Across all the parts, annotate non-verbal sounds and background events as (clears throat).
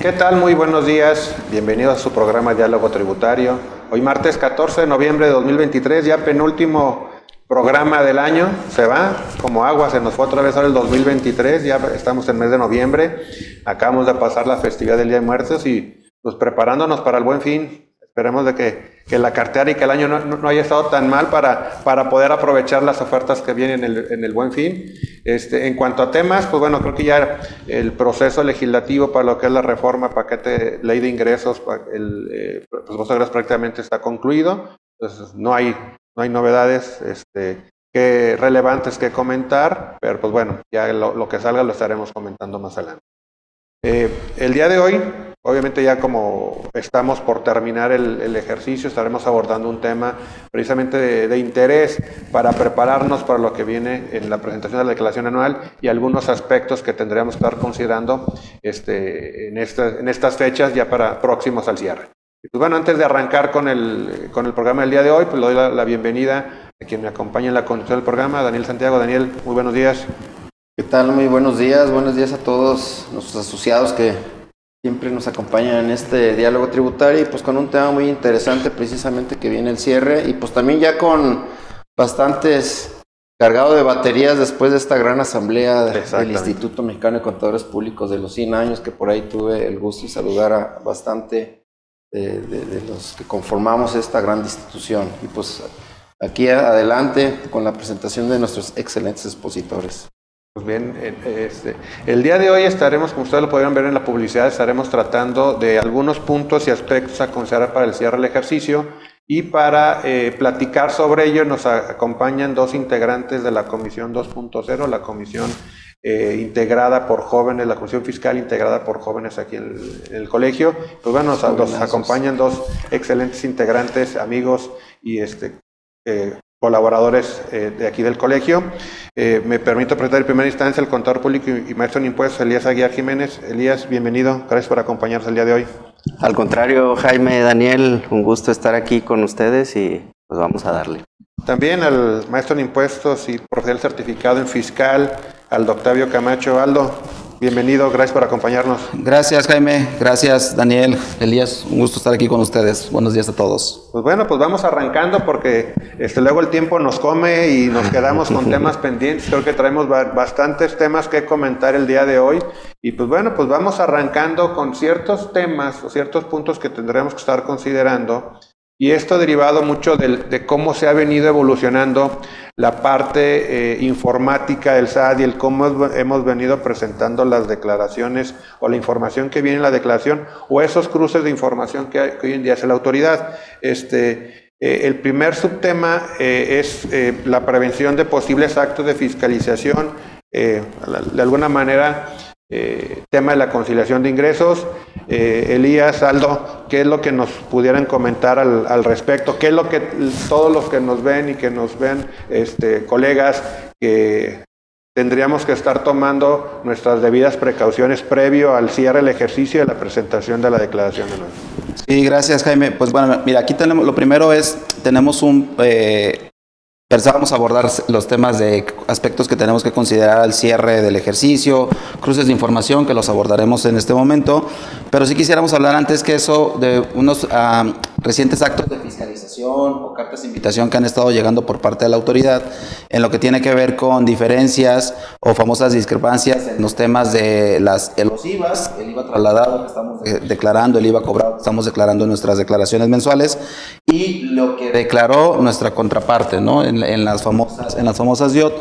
¿Qué tal? Muy buenos días. Bienvenidos a su programa Diálogo Tributario. Hoy martes 14 de noviembre de 2023, ya penúltimo programa del año. Se va como agua, se nos fue otra vez ahora el 2023, ya estamos en mes de noviembre. Acabamos de pasar la festividad del Día de Muertos y pues preparándonos para el buen fin. Esperemos de que, que la cartera y que el año no, no, haya estado tan mal para, para poder aprovechar las ofertas que vienen en el, en el buen fin. Este, en cuanto a temas, pues bueno, creo que ya el proceso legislativo para lo que es la reforma, paquete, ley de ingresos, el eh, pues prácticamente está concluido. Entonces, no hay, no hay novedades este, que, relevantes que comentar, pero pues bueno, ya lo, que salga lo estaremos comentando más adelante. Eh, el día de hoy, obviamente ya como estamos por terminar el, ejercicio, estaremos abordando un tema precisamente de, de, interés para prepararnos para lo que viene en la presentación de la declaración anual y algunos aspectos que tendríamos que estar considerando este, en, esta, en estas fechas ya para próximos al cierre. Y pues bueno, antes de arrancar con el, con el programa del día de hoy, pues le doy la, la bienvenida a quien me acompaña en la conducción del programa, Daniel Santiago. Daniel, muy buenos días. ¿Qué tal? Muy buenos días. Buenos días a todos nuestros asociados que siempre nos acompañan en este diálogo tributario y pues con un tema muy interesante precisamente que viene el cierre y pues también ya con bastantes cargado de baterías después de esta gran asamblea del Instituto Mexicano de Contadores Públicos de los 100 años que por ahí tuve el gusto de saludar a bastante de, de, de los que conformamos esta gran institución y pues aquí adelante con la presentación de nuestros excelentes expositores. Pues bien, este, el día de hoy estaremos, como ustedes lo podrán ver en la publicidad, estaremos tratando de algunos puntos y aspectos a considerar para el cierre del ejercicio y para eh, platicar sobre ello nos acompañan dos integrantes de la Comisión 2.0, la Comisión eh, integrada por jóvenes, la Comisión Fiscal integrada por jóvenes aquí en el, en el colegio. Pues bueno, nos, nos, acompañan dos excelentes integrantes, amigos y este, eh, colaboradores eh, de aquí del colegio. Me permito presentar en primera instancia al contador público y, y, maestro en impuestos, Elías Aguiar Jiménez. Elías, bienvenido. Gracias por acompañarnos el día de hoy. Al contrario, Jaime, Daniel, un gusto estar aquí con ustedes y pues vamos a darle. También al maestro en impuestos y profesor certificado en fiscal, al Octavio Camacho. Aldo, bienvenido, gracias por acompañarnos. Gracias Jaime, gracias Daniel, Elías, un gusto estar aquí con ustedes. Buenos días a todos. Pues bueno, pues vamos arrancando porque este, luego el tiempo nos come y nos quedamos con (laughs) temas pendientes. Creo que traemos bastantes temas que comentar el día de hoy. Y pues bueno, pues vamos arrancando con ciertos temas o ciertos puntos que tendremos que estar considerando y esto derivado mucho de, cómo se ha venido evolucionando la parte eh, informática del SAT y el cómo hemos venido presentando las declaraciones o la información que viene en la declaración o esos cruces de información que, hoy en día hace la autoridad. Este, eh, el primer subtema eh, es la prevención de posibles actos de fiscalización, de alguna manera eh, tema de la conciliación de ingresos. Eh, Elías, Aldo, ¿qué es lo que nos pudieran comentar al, al, respecto? ¿Qué es lo que todos los que nos ven y que nos ven, este, colegas, que tendríamos que estar tomando nuestras debidas precauciones previo al cierre del ejercicio y de la presentación de la declaración anual? Sí, gracias Jaime. Pues bueno, mira, aquí tenemos, lo primero es, tenemos un... Eh, Pensábamos abordar los temas de aspectos que tenemos que considerar al cierre del ejercicio, cruces de información que los abordaremos en este momento, pero sí quisiéramos hablar antes que eso de unos uh, recientes actos de fiscalización o cartas de invitación que han estado llegando por parte de la autoridad en lo que tiene que ver con diferencias o famosas discrepancias en los temas de las, los IVAs, el IVA trasladado que estamos de, declarando, el IVA cobrado que estamos declarando en nuestras declaraciones mensuales y lo que declaró nuestra contraparte, ¿no? En, las famosas, en las famosas DIOT,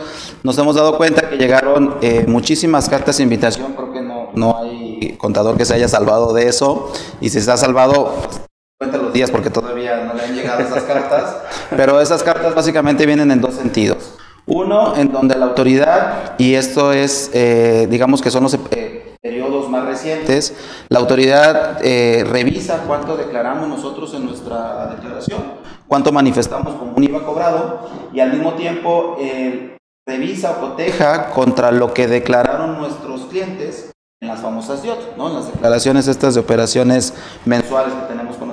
nos hemos dado cuenta que llegaron eh, muchísimas cartas de invitación, creo que no, hay contador que se haya salvado de eso, y si se ha salvado, pues, cuenta los días porque todavía no le han llegado esas cartas, (laughs) pero esas cartas básicamente vienen en dos sentidos. Uno, en donde la autoridad, y esto es, eh, digamos que son los eh, periodos más recientes, la autoridad eh, revisa cuánto declaramos nosotros en nuestra declaración, cuánto manifestamos como un IVA cobrado, y al mismo tiempo eh, revisa o coteja contra lo que declararon nuestros clientes en las famosas DIOT, ¿no? En las declaraciones estas de operaciones mensuales que tenemos con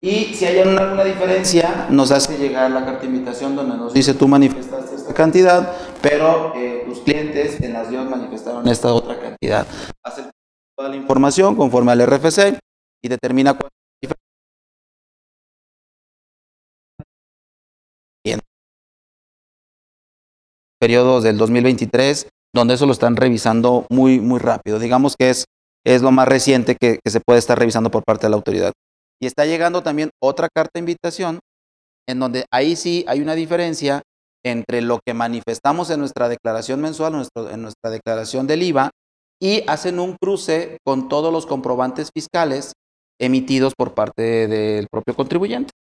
Y si hay alguna diferencia, nos hace llegar la carta de invitación donde nos dice tú manifestaste esta cantidad, pero eh, tus clientes en las DIOT manifestaron esta otra cantidad. Hace toda la información conforme al RFC y determina cuál periodos del 2023, donde eso lo están revisando muy, muy rápido. Digamos que es, es lo más reciente que se puede estar revisando por parte de la autoridad. Y está llegando también otra carta de invitación, en donde ahí sí hay una diferencia entre lo que manifestamos en nuestra declaración mensual, en nuestra declaración del IVA, y hacen un cruce con todos los comprobantes fiscales emitidos por parte del propio contribuyente.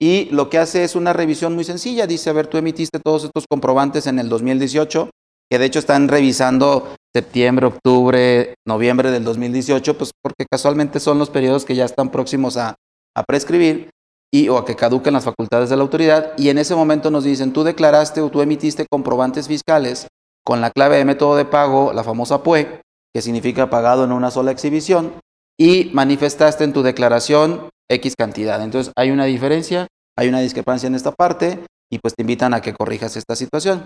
Y lo que hace es una revisión muy sencilla. Dice, a ver, tú emitiste todos estos comprobantes en el 2018, que de hecho están revisando septiembre, octubre, noviembre del 2018, pues porque casualmente son los periodos que ya están próximos a, a prescribir y o a que caduquen las facultades de la autoridad. Y en ese momento nos dicen, tú declaraste o tú emitiste comprobantes fiscales con la clave de método de pago, la famosa PUE, que significa pagado en una sola exhibición, y manifestaste en tu declaración X cantidad. Entonces hay una diferencia, hay una discrepancia en esta parte y pues te invitan a que corrijas esta situación.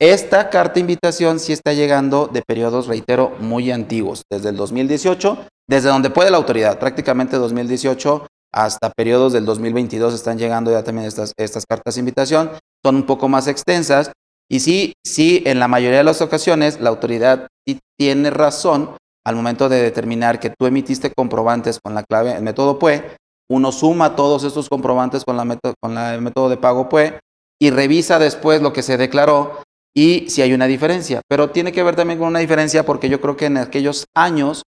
Esta carta invitación sí está llegando de periodos, reitero, muy antiguos, desde el 2018, desde donde puede la autoridad, prácticamente 2018 hasta periodos del 2022 están llegando ya también estas, estas cartas de invitación, son un poco más extensas y sí, sí, en la mayoría de las ocasiones la autoridad tiene razón al momento de determinar que tú emitiste comprobantes con la clave, el método PUE, uno suma todos estos comprobantes con, la con el método de pago PUE y revisa después lo que se declaró y si hay una diferencia. Pero tiene que ver también con una diferencia porque yo creo que en aquellos años,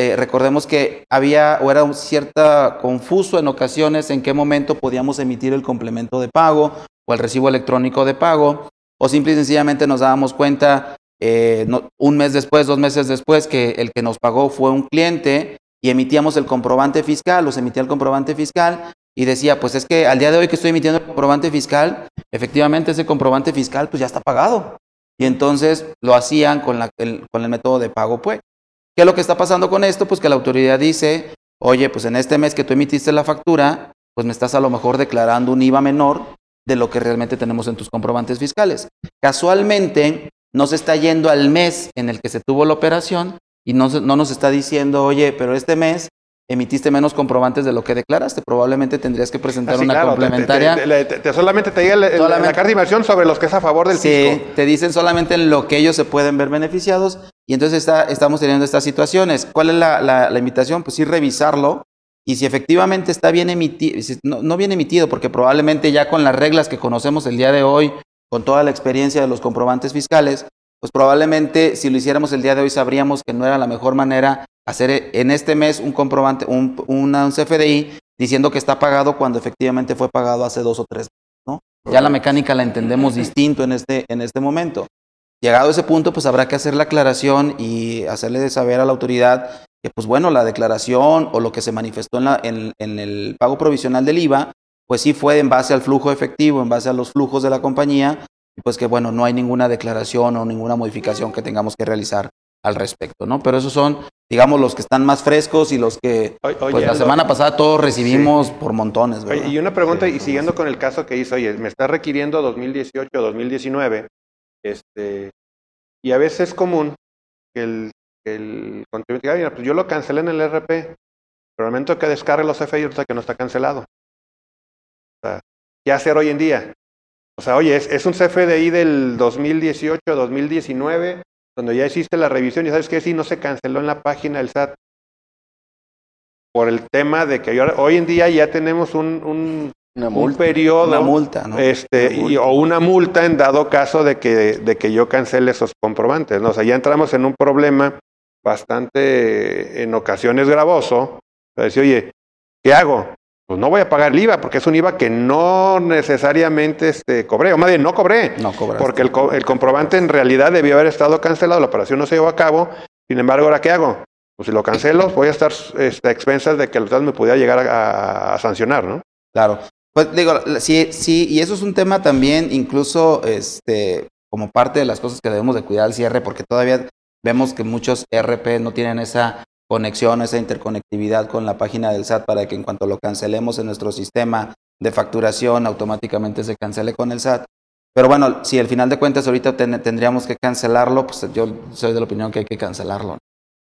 eh, recordemos que había o era un cierta confuso en ocasiones en qué momento podíamos emitir el complemento de pago o el recibo electrónico de pago, o simple y sencillamente nos dábamos cuenta eh, un mes después, dos meses después, que el que nos pagó fue un cliente y emitíamos el comprobante fiscal, los emitía el comprobante fiscal y decía, pues es que al día de hoy que estoy emitiendo el comprobante fiscal, efectivamente ese comprobante fiscal pues ya está pagado. Y entonces lo hacían con, la, el, con el método de pago, pues. ¿Qué es lo que está pasando con esto? Pues que la autoridad dice, oye, pues en este mes que tú emitiste la factura, pues me estás a lo mejor declarando un IVA menor de lo que realmente tenemos en tus comprobantes fiscales. Casualmente, no se está yendo al mes en el que se tuvo la operación y no, no nos está diciendo, oye, pero este mes emitiste menos comprobantes de lo que declaraste. Probablemente tendrías que presentar Así, una claro, complementaria. te- te- te- te- solamente te llega el- el- Solamente- la carta de inversión sobre los que es a favor del Sí, fisco. te dicen solamente en lo que ellos se pueden ver beneficiados y entonces está, estamos teniendo estas situaciones. ¿Cuál es la, la- la invitación? Pues sí, revisarlo y si efectivamente está bien emitido, no, no bien emitido, porque probablemente ya con las reglas que conocemos el día de hoy, con toda la experiencia de los comprobantes fiscales, pues probablemente si lo hiciéramos el día de hoy sabríamos que no era la mejor manera hacer en este mes un comprobante, un, una- un CFDI diciendo que está pagado cuando efectivamente fue pagado hace dos o tres ¿no? Ya la mecánica la entendemos distinto en este, en este momento. Llegado a ese punto, pues habrá que hacer la aclaración y hacerle saber a la autoridad que, pues bueno, la declaración o lo que se manifestó en, la- en- en el pago provisional del IVA, pues sí fue en base al flujo efectivo, en base a los flujos de la compañía, y pues que bueno, no hay ninguna declaración o ninguna modificación que tengamos que realizar al respecto, ¿no? Pero esos son, digamos, los que están más frescos y los que, Oye, pues oye, la lo- semana pasada todos recibimos por montones, ¿verdad? Oye, y una pregunta, y siguiendo con el caso que hizo, oye, me está requiriendo 2018, 2019, este, y a veces es común que el, que el contribuyente diga, "Mira, pues yo lo cancelé en el RP, pero al momento que descargue los FI, resulta que no está cancelado. O sea, ¿qué hacer hoy en día? O sea, oye, es, es un CFDI del 2018, 2019, donde ya hiciste la revisión y sabes que sí, no se canceló en la página del SAT por el tema de que hoy en día ya tenemos un, un, Una un multa. periodo Una multa, ¿no? este, Una y- o una multa en dado caso de que, de que yo cancele esos comprobantes. ¿no? O sea, ya entramos en un problema bastante, en ocasiones gravoso. O decir, oye, ¿qué hago? Pues no voy a pagar el IVA, porque es un IVA que no necesariamente este, cobré, o más bien no cobré. No cobraste. Porque el, co- el comprobante en realidad debió haber estado cancelado, la operación no se llevó a cabo. Sin embargo, ¿ahora qué hago? Pues si lo cancelo, voy a estar este, a expensas de que el SAT me pudiera llegar a, a sancionar, ¿no? Claro. Pues digo, sí, sí, y eso es un tema también, incluso, este, como parte de las cosas que debemos de cuidar al cierre, porque todavía vemos que muchos ERP no tienen esa conexión, esa interconectividad con la página del SAT para que en cuanto lo cancelemos en nuestro sistema de facturación automáticamente se cancele con el SAT. Pero bueno, si al final de cuentas ahorita tendríamos que cancelarlo, pues yo soy de la opinión que hay que cancelarlo.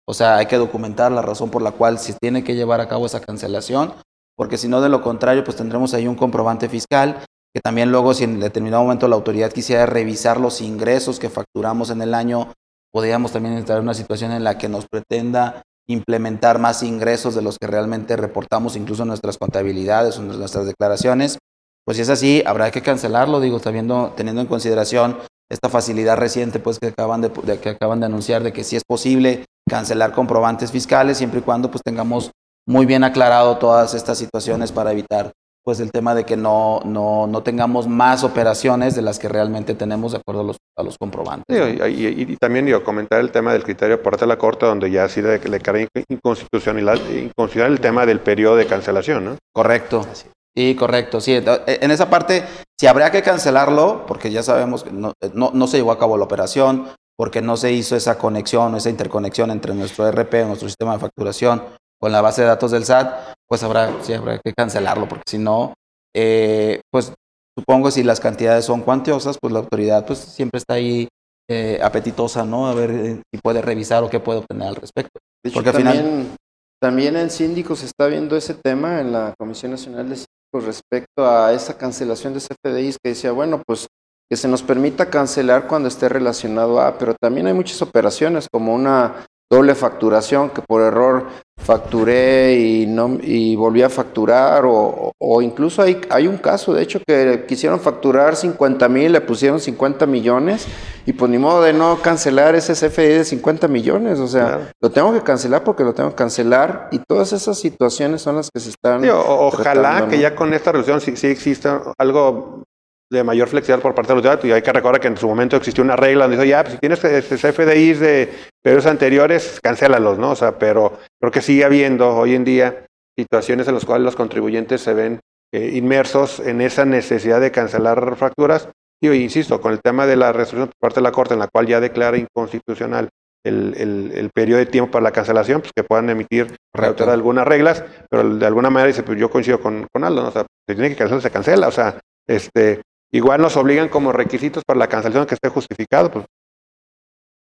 O sea, hay que documentar la razón por la cual se tiene que llevar a cabo esa cancelación, porque si no, de lo contrario, pues tendremos ahí un comprobante fiscal que también luego si en determinado momento la autoridad quisiera revisar los ingresos que facturamos en el año, podríamos también entrar en una situación en la que nos pretenda implementar más ingresos de los que realmente reportamos incluso en nuestras contabilidades o nuestras declaraciones. Pues si es así, habrá que cancelarlo, digo, teniendo, teniendo en consideración esta facilidad reciente pues que acaban de, que acaban de anunciar de que sí es posible cancelar comprobantes fiscales siempre y cuando pues tengamos muy bien aclarado todas estas situaciones para evitar pues el tema de que no, no, no tengamos más operaciones de las que realmente tenemos de acuerdo a los, a los comprobantes. y, también digo, comentar el tema del criterio por parte de la Corte, donde ya sí le, le inconstitucional, inconstitucional el tema del periodo de cancelación, ¿no? Correcto. Sí, correcto. Sí, e, en esa parte, si habría que cancelarlo, porque ya sabemos que no, no, no, se llevó a cabo la operación, porque no se hizo esa conexión, esa interconexión entre nuestro RP, nuestro sistema de facturación, con la base de datos del SAT, pues habrá, sí, habrá que cancelarlo, porque si no, eh, pues supongo si las cantidades son cuantiosas, pues la autoridad pues siempre está ahí eh, apetitosa, ¿no? A ver eh, si puede revisar o qué puede obtener al respecto. porque al final... También el síndico se está viendo ese tema en la Comisión Nacional de Síndicos respecto a esa cancelación de CFDIs que decía, bueno, pues que se nos permita cancelar cuando esté relacionado a, pero también hay muchas operaciones como una doble facturación que por error facturé y no y volví a facturar o, o incluso hay, hay un caso de hecho que quisieron facturar 50 mil le pusieron 50 millones y pues ni modo de no cancelar ese CFE de 50 millones o sea lo tengo que cancelar porque lo tengo que cancelar y todas esas situaciones son las que se están ojalá que ya con esta reducción sí, sí exista algo de mayor flexibilidad por parte de los datos. Y hay que recordar que en su momento existió una regla donde dice, ya, pues si tienes CFDIs de periodos anteriores, cancélalos, ¿no? O sea, pero creo que sigue habiendo hoy en día situaciones en las cuales los contribuyentes se ven eh, inmersos en esa necesidad de cancelar facturas. Y insisto, con el tema de la resolución por parte de la Corte, en la cual ya declara inconstitucional el, el, periodo de tiempo para la cancelación, pues que puedan emitir algunas reglas, pero de alguna manera dice, pues yo coincido con, con Aldo, ¿no? O sea, si tiene que cancelar, se cancela. O sea, este, Igual nos obligan como requisitos para la cancelación que esté justificado, pues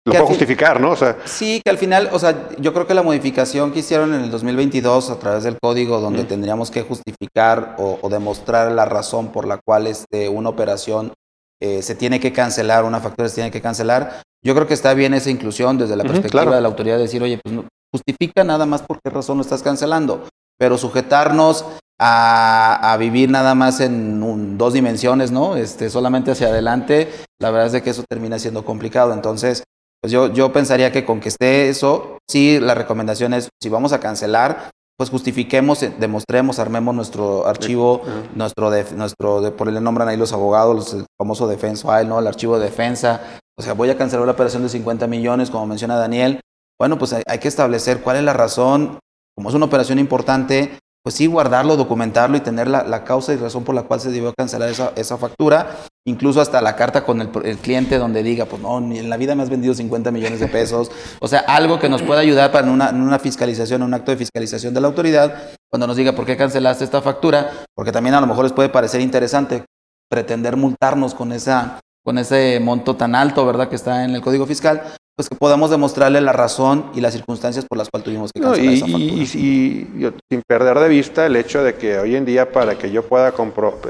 lo puedo justificar, ¿no? O sea, sí, que al final, o sea, yo creo que la modificación que hicieron en el 2022 a través del código, donde tendríamos que justificar o, demostrar la razón por la cual este, una operación eh, se tiene que cancelar, una factura se tiene que cancelar, yo creo que está bien esa inclusión desde la perspectiva de la autoridad, de decir, oye, pues justifica nada más por qué razón lo estás cancelando, pero sujetarnos a, vivir nada más en dos dimensiones, ¿no? Este, solamente hacia adelante, la verdad es de que eso termina siendo complicado. Entonces, pues yo, yo pensaría que con que esté eso, sí, la recomendación es, si vamos a cancelar, pues justifiquemos, eh, demostremos, armemos nuestro archivo, nuestro, de, nuestro de, por el nombran ahí los abogados, el famoso defense file, ¿no? El archivo de defensa. O sea, voy a cancelar la operación de 50 millones, como menciona Daniel. Bueno, pues hay, hay que establecer cuál es la razón, como es una operación importante, pues sí, guardarlo, documentarlo y tener la, causa y razón por la cual se debió cancelar esa, esa factura, incluso hasta la carta con el, cliente donde diga, pues no, ni en la vida me has vendido 50 millones de pesos, (laughs) o sea, algo que nos pueda ayudar para una, una fiscalización, un acto de fiscalización de la autoridad, cuando nos diga por qué cancelaste esta factura, porque también a lo mejor les puede parecer interesante pretender multarnos con, esa, con ese monto tan alto, ¿verdad?, que está en el Código Fiscal, pues que podamos demostrarle la razón y las circunstancias por las cuales tuvimos que cancelar esa factura. Y, sin perder de vista el hecho de que hoy en día para que yo pueda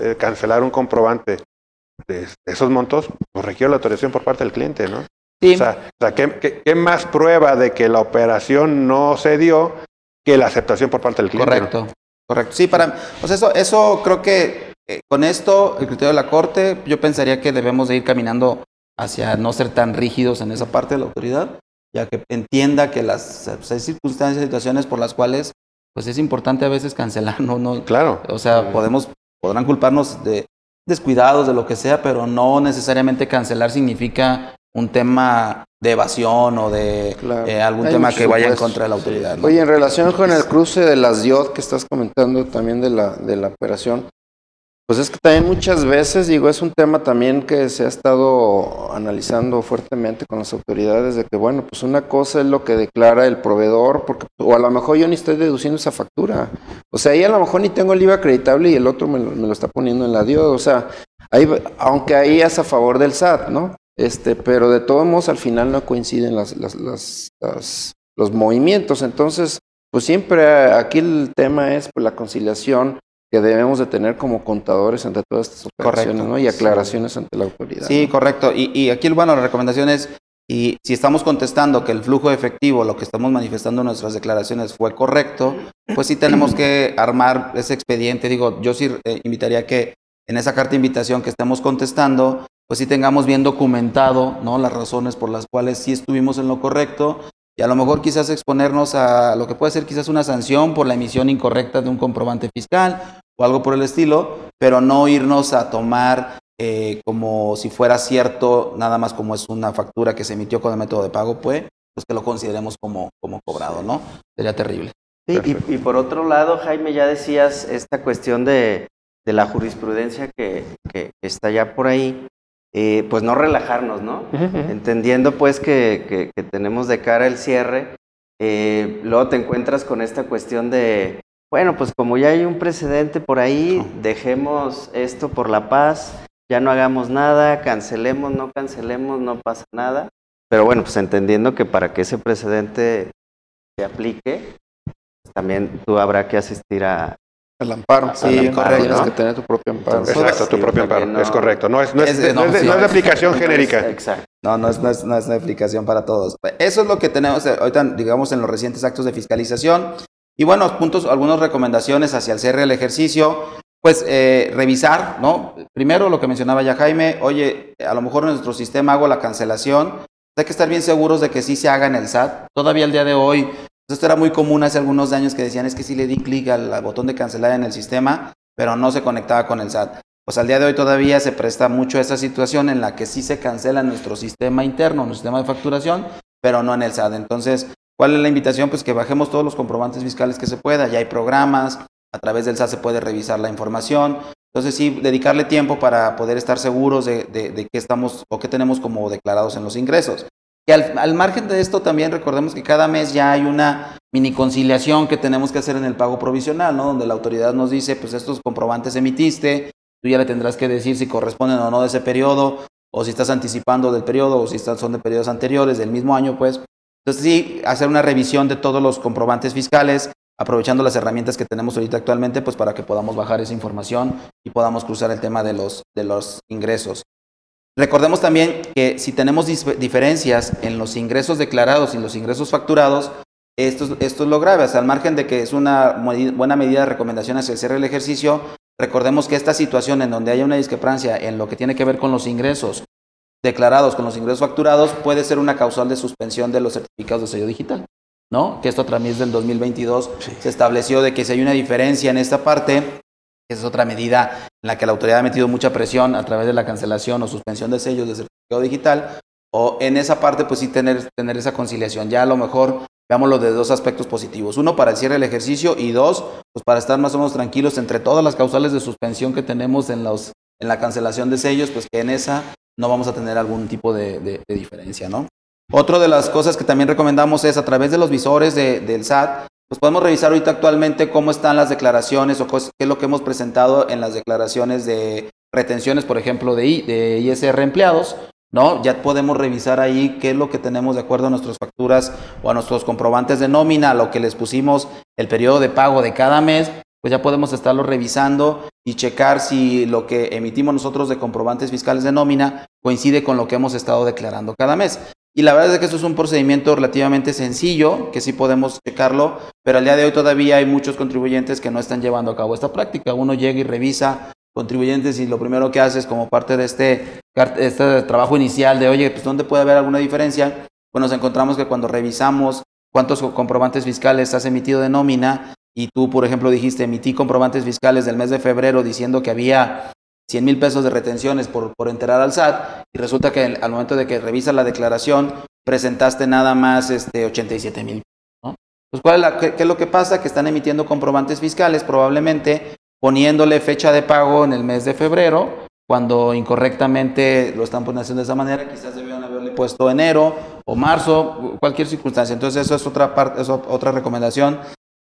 eh, cancelar un comprobante de esos montos, pues requiero la autorización por parte del cliente, ¿no? Sí. O sea, ¿qué, más prueba de que la operación no se dio que la aceptación por parte del cliente? Correcto, correcto. Sí, para, pues eso, eso creo que eh, con esto, el criterio de la Corte, yo pensaría que debemos de ir caminando hacia no ser tan rígidos en esa parte de la autoridad, ya que entienda que las hay circunstancias, situaciones por las cuales pues es importante a veces cancelar, (laughs) no, no, claro, o sea, podemos, podrán culparnos de descuidados, de lo que sea, pero no necesariamente cancelar significa un tema de evasión o de eh, algún tema que vaya en contra de la autoridad. Oye, en relación con el cruce de las DIOD que estás comentando también de la, de la operación, Pues es que también muchas veces, digo, es un tema también que se ha estado analizando fuertemente con las autoridades de que, bueno, pues una cosa es lo que declara el proveedor, porque, o a lo mejor yo ni estoy deduciendo esa factura. O sea, ahí a lo mejor ni tengo el IVA acreditable y el otro me lo, me lo está poniendo en la DIO. O sea, ahí, aunque ahí es a favor del SAT, ¿no? Este, pero de todos modos al final no coinciden las, las, las- los movimientos. Entonces, pues siempre aquí el tema es pues, la conciliación que debemos de tener como contadores entre todas estas operaciones, Correcto. ¿no? Y aclaraciones ante la autoridad. Sí, ¿no? correcto. Y, y aquí, bueno, la recomendación es, y si estamos contestando que el flujo efectivo, lo que estamos manifestando en nuestras declaraciones fue correcto, pues sí tenemos que armar ese expediente. Digo, yo sí eh, invitaría a que en esa carta de invitación que estemos contestando, pues sí tengamos bien documentado, ¿no? Las razones por las cuales sí estuvimos en lo correcto y a lo mejor quizás exponernos a lo que puede ser quizás una sanción por la emisión incorrecta de un comprobante fiscal o algo por el estilo, pero no irnos a tomar eh, como si fuera cierto, nada más como es una factura que se emitió con el método de pago, pues, pues que lo consideremos como, como cobrado, ¿no? Sería terrible. Sí, y, y por otro lado, Jaime, ya decías esta cuestión de, de la jurisprudencia que, que está ya por ahí, eh, pues no relajarnos, ¿no? Entendiendo pues que, que- que tenemos de cara el cierre, eh, luego te encuentras con esta cuestión de, bueno, pues como ya hay un precedente por ahí, dejemos esto por la paz, ya no hagamos nada, cancelemos, no cancelemos, no pasa nada. Pero bueno, pues entendiendo que para que ese precedente se aplique, pues también tú habrá que asistir a... El amparo. Sí, el amparo, correcto, Tienes ¿no? que tener tu propio amparo. Entonces, Exacto, tu sí, propio amparo. no- Es correcto. No es, no es, Es de- no es no, sí, no es de es- aplicación genérica. Exacto. No, no es, no, es, no es una aplicación para todos. Eso es lo que tenemos eh, ahorita, digamos, en los recientes actos de fiscalización. Y bueno, puntos, algunas recomendaciones hacia el cierre del ejercicio. Pues eh, revisar, ¿no? Primero lo que mencionaba ya Jaime, oye, a lo mejor en nuestro sistema hago la cancelación. Hay que estar bien seguros de que sí se haga en el SAT. Todavía el día de hoy, esto era muy común hace algunos años que decían es que sí le di clic al, botón de cancelar en el sistema, pero no se conectaba con el SAT. Pues al día de hoy todavía se presta mucho esa situación en la que sí se cancela nuestro sistema interno, nuestro sistema de facturación, pero no en el SAT. Entonces, ¿cuál es la invitación? Pues que bajemos todos los comprobantes fiscales que se pueda. Ya hay programas, a través del SAT se puede revisar la información. Entonces, sí, dedicarle tiempo para poder estar seguros de, de, de qué estamos o qué tenemos como declarados en los ingresos. Y al, al margen de esto, también recordemos que cada mes ya hay una mini conciliación que tenemos que hacer en el pago provisional, ¿no? Donde la autoridad nos dice, pues estos comprobantes emitiste, tú ya le tendrás que decir si corresponden o no de ese periodo, o si estás anticipando del periodo, o si están, son de periodos anteriores, del mismo año, pues. Entonces, sí, hacer una revisión de todos los comprobantes fiscales, aprovechando las herramientas que tenemos ahorita actualmente, pues para que podamos bajar esa información y podamos cruzar el tema de los, de los ingresos. Recordemos también que si tenemos diferencias en los ingresos declarados y los ingresos facturados, esto, es- esto es lo grave. Hasta al margen de que es una buena medida de recomendación hacia el cierre del ejercicio, recordemos que esta situación en donde haya una discrepancia en lo que tiene que ver con los ingresos declarados con los ingresos facturados puede ser una causal de suspensión de los certificados de sello digital. ¿no? Que esto a través del 2022 se estableció de que si hay una diferencia en esta parte, es otra medida en la que la autoridad ha metido mucha presión a través de la cancelación o suspensión de sellos de certificado digital, o en esa parte pues sí tener, tener esa conciliación. Ya a lo mejor veámoslo de dos aspectos positivos. Uno, para el cierre del ejercicio y dos, pues para estar más o menos tranquilos entre todas las causales de suspensión que tenemos en, los, en la cancelación de sellos, pues que en esa no vamos a tener algún tipo de, diferencia, ¿no? Otra de las cosas que también recomendamos es a través de los visores de, del SAT, pues podemos revisar ahorita actualmente cómo están las declaraciones o qué es lo que hemos presentado en las declaraciones de retenciones, por ejemplo, de, I- de ISR empleados, ¿no? Ya podemos revisar ahí qué es lo que tenemos de acuerdo a nuestras facturas o a nuestros comprobantes de nómina, lo que les pusimos el periodo de pago de cada mes, pues ya podemos estarlo revisando y checar si lo que emitimos nosotros de comprobantes fiscales de nómina coincide con lo que hemos estado declarando cada mes. Y la verdad es que esto es un procedimiento relativamente sencillo, que sí podemos checarlo, pero al día de hoy todavía hay muchos contribuyentes que no están llevando a cabo esta práctica. Uno llega y revisa contribuyentes y lo primero que hace es como parte de este, este trabajo inicial de, oye, pues ¿dónde puede haber alguna diferencia? Pues nos encontramos que cuando revisamos cuántos co- comprobantes fiscales has emitido de nómina y tú, por ejemplo, dijiste, emití comprobantes fiscales del mes de febrero diciendo que había 100 mil pesos de retenciones por, por enterar al SAT y resulta que al momento de que revisas la declaración presentaste nada más este 87 mil. ¿no? Pues, ¿cuál es qué es lo que pasa? Que están emitiendo comprobantes fiscales probablemente poniéndole fecha de pago en el mes de febrero, cuando incorrectamente lo están poniendo de esa manera, quizás debieron haberle puesto enero o marzo, cualquier circunstancia. Entonces eso es otra parte, es otra recomendación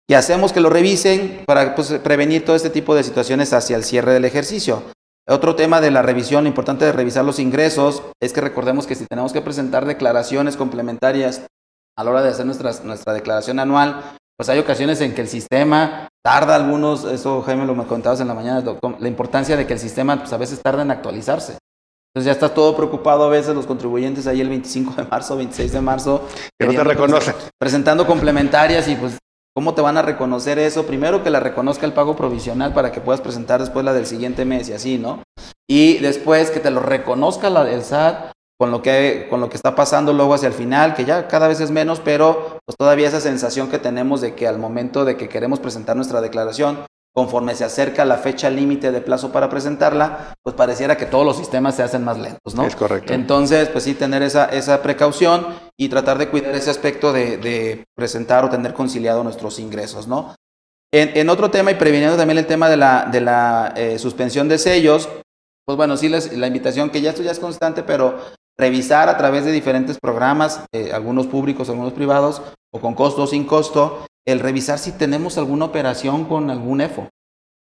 y hacemos que lo revisen para pues, prevenir todo este tipo de situaciones hacia el cierre del ejercicio. Otro tema de la revisión, lo importante de revisar los ingresos, es que recordemos que si tenemos que presentar declaraciones complementarias a la hora de hacer nuestras, nuestra declaración anual, pues hay ocasiones en que el sistema tarda algunos, eso Jaime lo me contabas en la mañana, la importancia de que el sistema pues, a veces tarda en actualizarse. Entonces ya está todo preocupado a veces los contribuyentes ahí el 25 de marzo, 26 de marzo. Que no te reconocen. Presentando complementarias y pues ¿Cómo te van a reconocer eso? Primero que la reconozca el pago provisional para que puedas presentar después la del siguiente mes y así, ¿no? Y después que te lo reconozca la, el SAT con lo, que, con lo que está pasando luego hacia el final, que ya cada vez es menos, pero pues todavía esa sensación que tenemos de que al momento de que queremos presentar nuestra declaración, conforme se acerca la fecha límite de plazo para presentarla, pues pareciera que todos los sistemas se hacen más lentos, ¿no? Es correcto. Entonces, pues sí, tener esa, esa precaución y tratar de cuidar ese aspecto de, presentar o tener conciliado nuestros ingresos, ¿no? En, otro tema y previniendo también el tema de la, de la eh, suspensión de sellos, pues bueno, sí les, la invitación que ya esto ya es constante, pero revisar a través de diferentes programas, eh, algunos públicos, algunos privados, o con costo o sin costo, el revisar si tenemos alguna operación con algún EFO,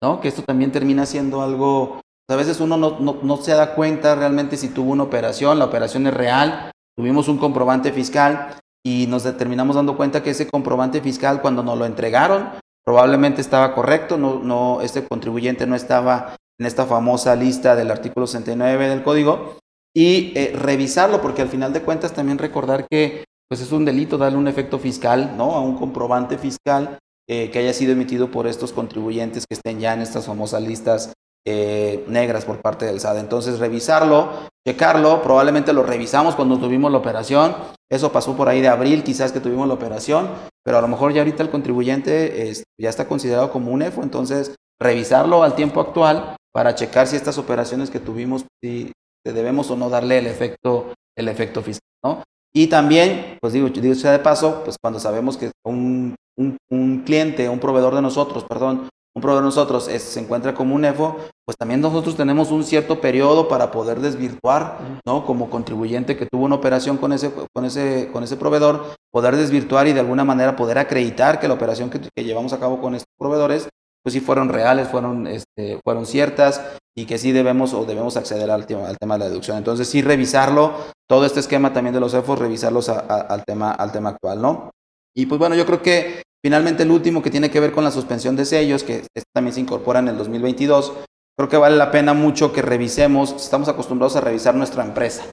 ¿no? Que esto también termina siendo algo, a veces uno no, no, se da cuenta realmente si tuvo una operación, la operación es real, tuvimos un comprobante fiscal y nos terminamos dando cuenta que ese comprobante fiscal cuando nos lo entregaron probablemente estaba correcto, no, no, este contribuyente no estaba en esta famosa lista del artículo 69 del código y eh, revisarlo porque al final de cuentas también recordar que pues es un delito darle un efecto fiscal, ¿no? A un comprobante fiscal eh, que haya sido emitido por estos contribuyentes que estén ya en estas famosas listas eh, negras por parte del SAD. Entonces, revisarlo, checarlo, probablemente lo revisamos cuando tuvimos la operación. Eso pasó por ahí de abril, quizás que tuvimos la operación, pero a lo mejor ya ahorita el contribuyente ya está considerado como un EFO, entonces revisarlo al tiempo actual para checar si estas operaciones que tuvimos, si debemos o no darle el efecto, el efecto fiscal, ¿no? Y también, pues digo, digo sea de paso, pues cuando sabemos que un, un, cliente, un proveedor de nosotros, perdón, un proveedor de nosotros se encuentra como un EFO, pues también nosotros tenemos un cierto periodo para poder desvirtuar, ¿no? Como contribuyente que tuvo una operación con ese, con ese, con ese proveedor, poder desvirtuar y de alguna manera poder acreditar que la operación que, que llevamos a cabo con estos proveedores pues sí fueron reales, fueron, este, fueron ciertas y que sí debemos o debemos acceder al tema, al tema de la deducción. Entonces sí revisarlo, todo este esquema también de los EFOS, revisarlos al, tema, al tema actual, ¿no? Y pues bueno, yo creo que finalmente el último que tiene que ver con la suspensión de sellos, que también se incorpora en el 2022, creo que vale la pena mucho que revisemos, estamos acostumbrados a revisar nuestra empresa,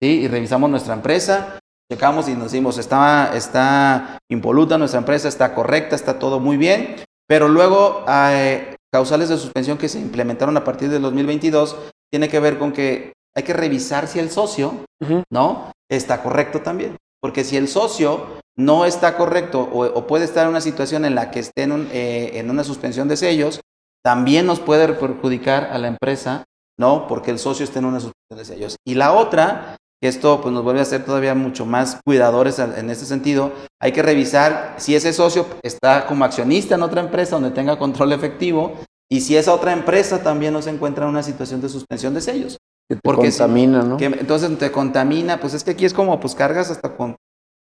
¿sí? Y revisamos nuestra empresa, checamos y nos decimos, está, está impoluta nuestra empresa, está correcta, está todo muy bien, pero luego, eh, causales de suspensión que se implementaron a partir del 2022, tiene que ver con que hay que revisar si el socio, ¿no? Está correcto también. Porque si el socio no está correcto o, puede estar en una situación en la que esté en, eh, en, una suspensión de sellos, también nos puede perjudicar a la empresa, ¿no? Porque el socio esté en una suspensión de sellos. Y la otra esto pues, nos vuelve a ser todavía mucho más cuidadores en este sentido. Hay que revisar si ese socio está como accionista en otra empresa donde tenga control efectivo y si esa otra empresa también no se encuentra en una situación de suspensión de sellos. Que te contamina, ¿no? entonces te contamina, pues es que aquí es como, pues cargas hasta con,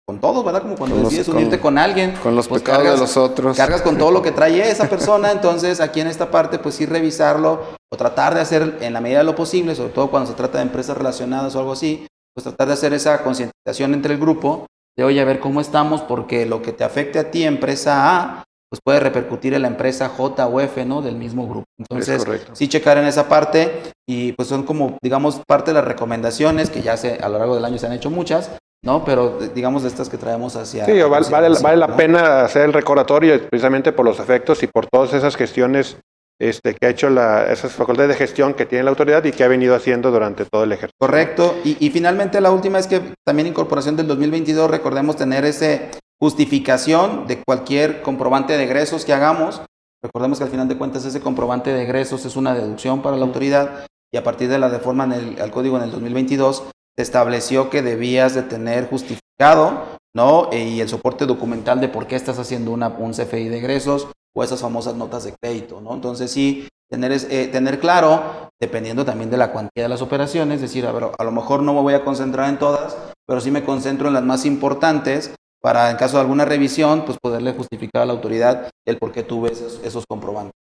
con todos, ¿verdad? Como cuando decides unirte con, alguien. Con los pues, pecados de los otros. Cargas con todo lo que trae esa (laughs) persona, entonces aquí en esta parte, pues sí revisarlo o tratar de hacer en la medida de lo posible, sobre todo cuando se trata de empresas relacionadas o algo así, pues tratar de hacer esa concientización entre el grupo, de oye, a ver cómo estamos, porque lo que te afecte a ti, empresa A, pues puede repercutir en la empresa J o F, ¿no? Del mismo grupo. Entonces, sí checar en esa parte y pues son como, digamos, parte de las recomendaciones que ya se, a lo largo del año se han hecho muchas, ¿no? Pero digamos de estas que traemos hacia... Sí, vale, vale, la pena hacer el recordatorio precisamente por los efectos y por todas esas gestiones este, que ha hecho la, esas facultades de gestión que tiene la autoridad y que ha venido haciendo durante todo el ejercicio. Correcto. Y, finalmente la última es que también incorporación del 2022, recordemos tener esa justificación de cualquier comprobante de egresos que hagamos. Recordemos que al final de cuentas ese comprobante de egresos es una deducción para la autoridad y a partir de la reforma en el, al código en el 2022 se estableció que debías de tener justificado ¿no? y el soporte documental de por qué estás haciendo una, un CFI de egresos o esas famosas notas de crédito, ¿no? Entonces sí, tener, eh, tener claro, dependiendo también de la cuantía de las operaciones, decir, a ver, a lo mejor no me voy a concentrar en todas, pero sí me concentro en las más importantes para, en caso de alguna revisión, pues poderle justificar a la autoridad el por qué tuve esos, esos comprobantes.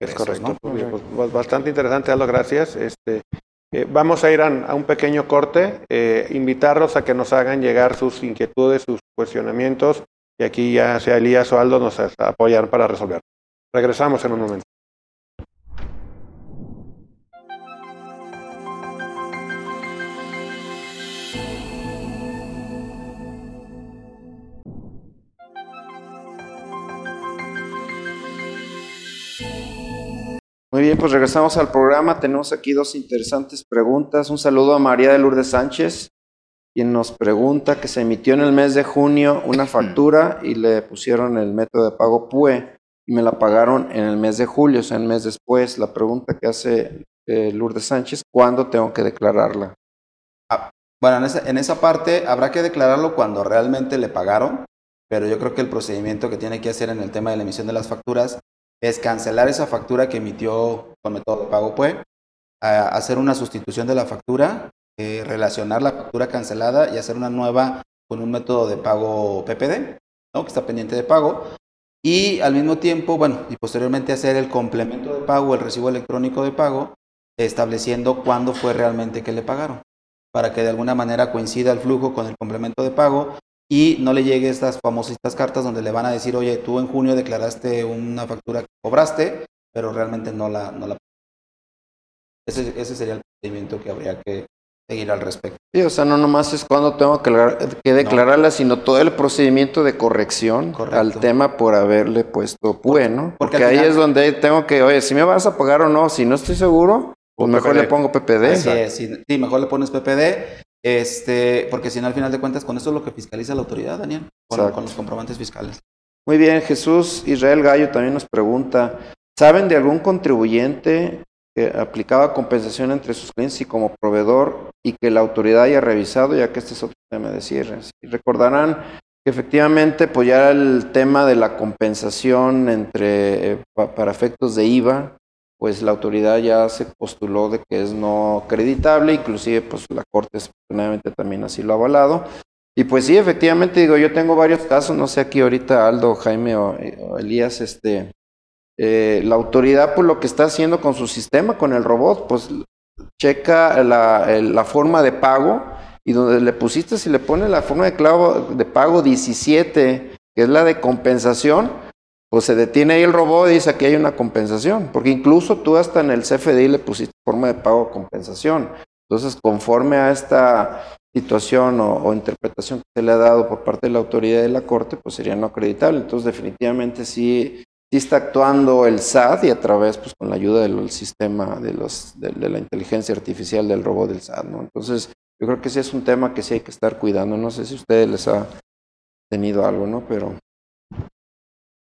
Es correcto. Pues, pues, bastante interesante, Aldo, gracias. Este, eh, vamos a ir a, un pequeño corte, eh, invitarlos a que nos hagan llegar sus inquietudes, sus cuestionamientos, y aquí ya sea Elías o Aldo nos apoyar para resolver. Regresamos en un momento. Muy bien, pues regresamos al programa. Tenemos aquí dos interesantes preguntas. Un saludo a María de Lourdes Sánchez, quien nos pregunta que se emitió en el mes de junio una (clears throat) factura y le pusieron el método de pago PUE y me la pagaron en el mes de julio, o sea, el mes después. La pregunta que hace eh, Lourdes Sánchez, ¿cuándo tengo que declararla? Ah, bueno, en esa, en esa parte habrá que declararlo cuando realmente le pagaron, pero yo creo que el procedimiento que tiene que hacer en el tema de la emisión de las facturas es cancelar esa factura que emitió con método de pago PUE, hacer una sustitución de la factura, eh, relacionar la factura cancelada y hacer una nueva con un método de pago PPD, ¿no? que está pendiente de pago. Y al mismo tiempo, bueno, y posteriormente hacer el complemento de pago, el recibo electrónico de pago, estableciendo cuándo fue realmente que le pagaron, para que de alguna manera coincida el flujo con el complemento de pago y no le llegue estas famosas cartas donde le van a decir, oye, tú en junio declaraste una factura que cobraste, pero realmente no la... No la... Ese, ese sería el procedimiento que habría que seguir al respecto. Sí, o sea, no nomás es cuando tengo que, que declararla, sino todo el procedimiento de corrección al tema por haberle puesto PUE, ¿no? Porque, ahí es donde tengo que, oye, si me vas a pagar o no, si no estoy seguro, pues mejor le pongo PPD. sí, sí, mejor le pones PPD este, porque si no, al final de cuentas, con eso es lo que fiscaliza la autoridad, Daniel, con, los comprobantes fiscales. Muy bien, Jesús Israel Gallo también nos pregunta, ¿saben de algún contribuyente que aplicaba compensación entre sus clientes y como proveedor y que la autoridad haya revisado, ya que este es otro tema de cierre? Recordarán que efectivamente, pues ya el tema de la compensación entre, eh, para efectos de IVA, pues la autoridad ya se postuló de que es no acreditable, inclusive pues la Corte afortunadamente también así lo ha avalado. Y pues sí, efectivamente, digo, yo tengo varios casos, no sé aquí ahorita Aldo, Jaime o, Elías, este, eh, la autoridad pues lo que está haciendo con su sistema, con el robot, pues checa la, forma de pago y donde le pusiste, si le pone la forma de, clavo, de pago 17, que es la de compensación, pues se detiene ahí el robot y dice aquí hay una compensación, porque incluso tú hasta en el CFDI le pusiste forma de pago compensación. Entonces, conforme a esta situación o, interpretación que se le ha dado por parte de la autoridad de la Corte, pues sería no acreditable. Entonces, definitivamente sí, sí está actuando el SAT y a través, pues con la ayuda del sistema de, los, de, la inteligencia artificial del robot del SAT, ¿no? Entonces, yo creo que sí es un tema que sí hay que estar cuidando. No sé si ustedes les ha tenido algo, ¿no? Pero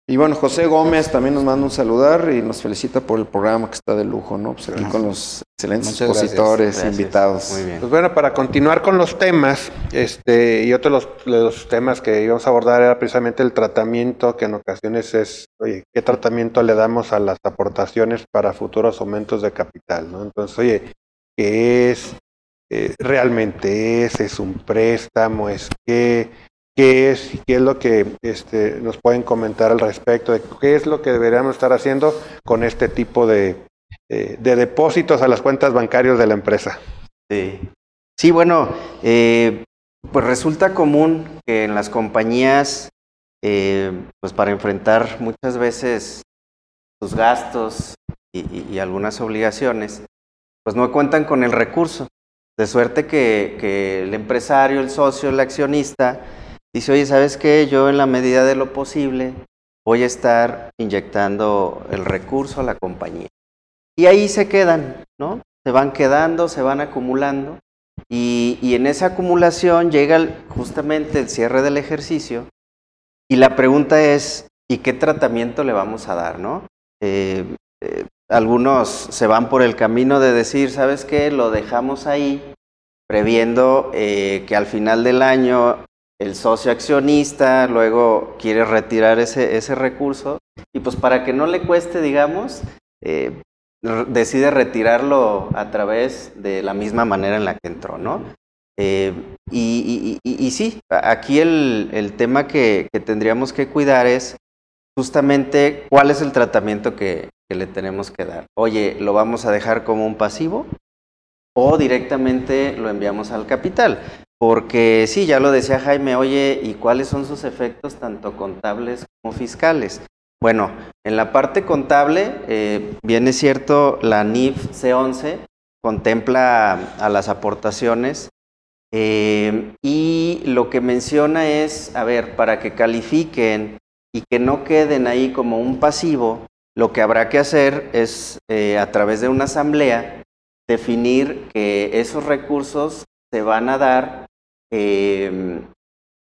y bueno, José Gómez también nos manda un saludar y nos felicita por el programa que está de lujo, ¿no? Pues aquí con los excelentes expositores, invitados. Muy bien. Pues bueno, para continuar con los temas, este, y otro de los, temas que íbamos a abordar era precisamente el tratamiento, que en ocasiones es, oye, ¿qué tratamiento le damos a las aportaciones para futuros aumentos de capital, ¿no? Entonces, oye, ¿qué es? Eh, ¿Realmente es? ¿Es un préstamo? ¿Es qué? Qué es qué es lo que este, nos pueden comentar al respecto de qué es lo que deberíamos estar haciendo con este tipo de, de depósitos a las cuentas bancarias de la empresa. Sí, sí bueno, eh, pues resulta común que en las compañías, eh, pues para enfrentar muchas veces sus gastos y, y, algunas obligaciones, pues no cuentan con el recurso. De suerte que, que el empresario, el socio, el accionista, dice, oye, ¿sabes qué? Yo en la medida de lo posible voy a estar inyectando el recurso a la compañía. Y ahí se quedan, ¿no? Se van quedando, se van acumulando. Y, en esa acumulación llega justamente el cierre del ejercicio. Y la pregunta es, ¿y qué tratamiento le vamos a dar, no? Eh, eh, algunos se van por el camino de decir, ¿sabes qué? Lo dejamos ahí, previendo eh, que al final del año el socio accionista luego quiere retirar ese, ese recurso y pues para que no le cueste, digamos, eh, decide retirarlo a través de la misma manera en la que entró, ¿no? Eh, y, sí, aquí el, tema que, tendríamos que cuidar es justamente cuál es el tratamiento que, le tenemos que dar. Oye, ¿lo vamos a dejar como un pasivo? O directamente lo enviamos al capital. Porque sí, ya lo decía Jaime, oye, ¿y cuáles son sus efectos tanto contables como fiscales? Bueno, en la parte contable, eh, bien es cierto, la NIF C11 contempla a las aportaciones eh, y lo que menciona es, a ver, para que califiquen y que no queden ahí como un pasivo, lo que habrá que hacer es, eh, a través de una asamblea, definir que esos recursos se van a dar, eh,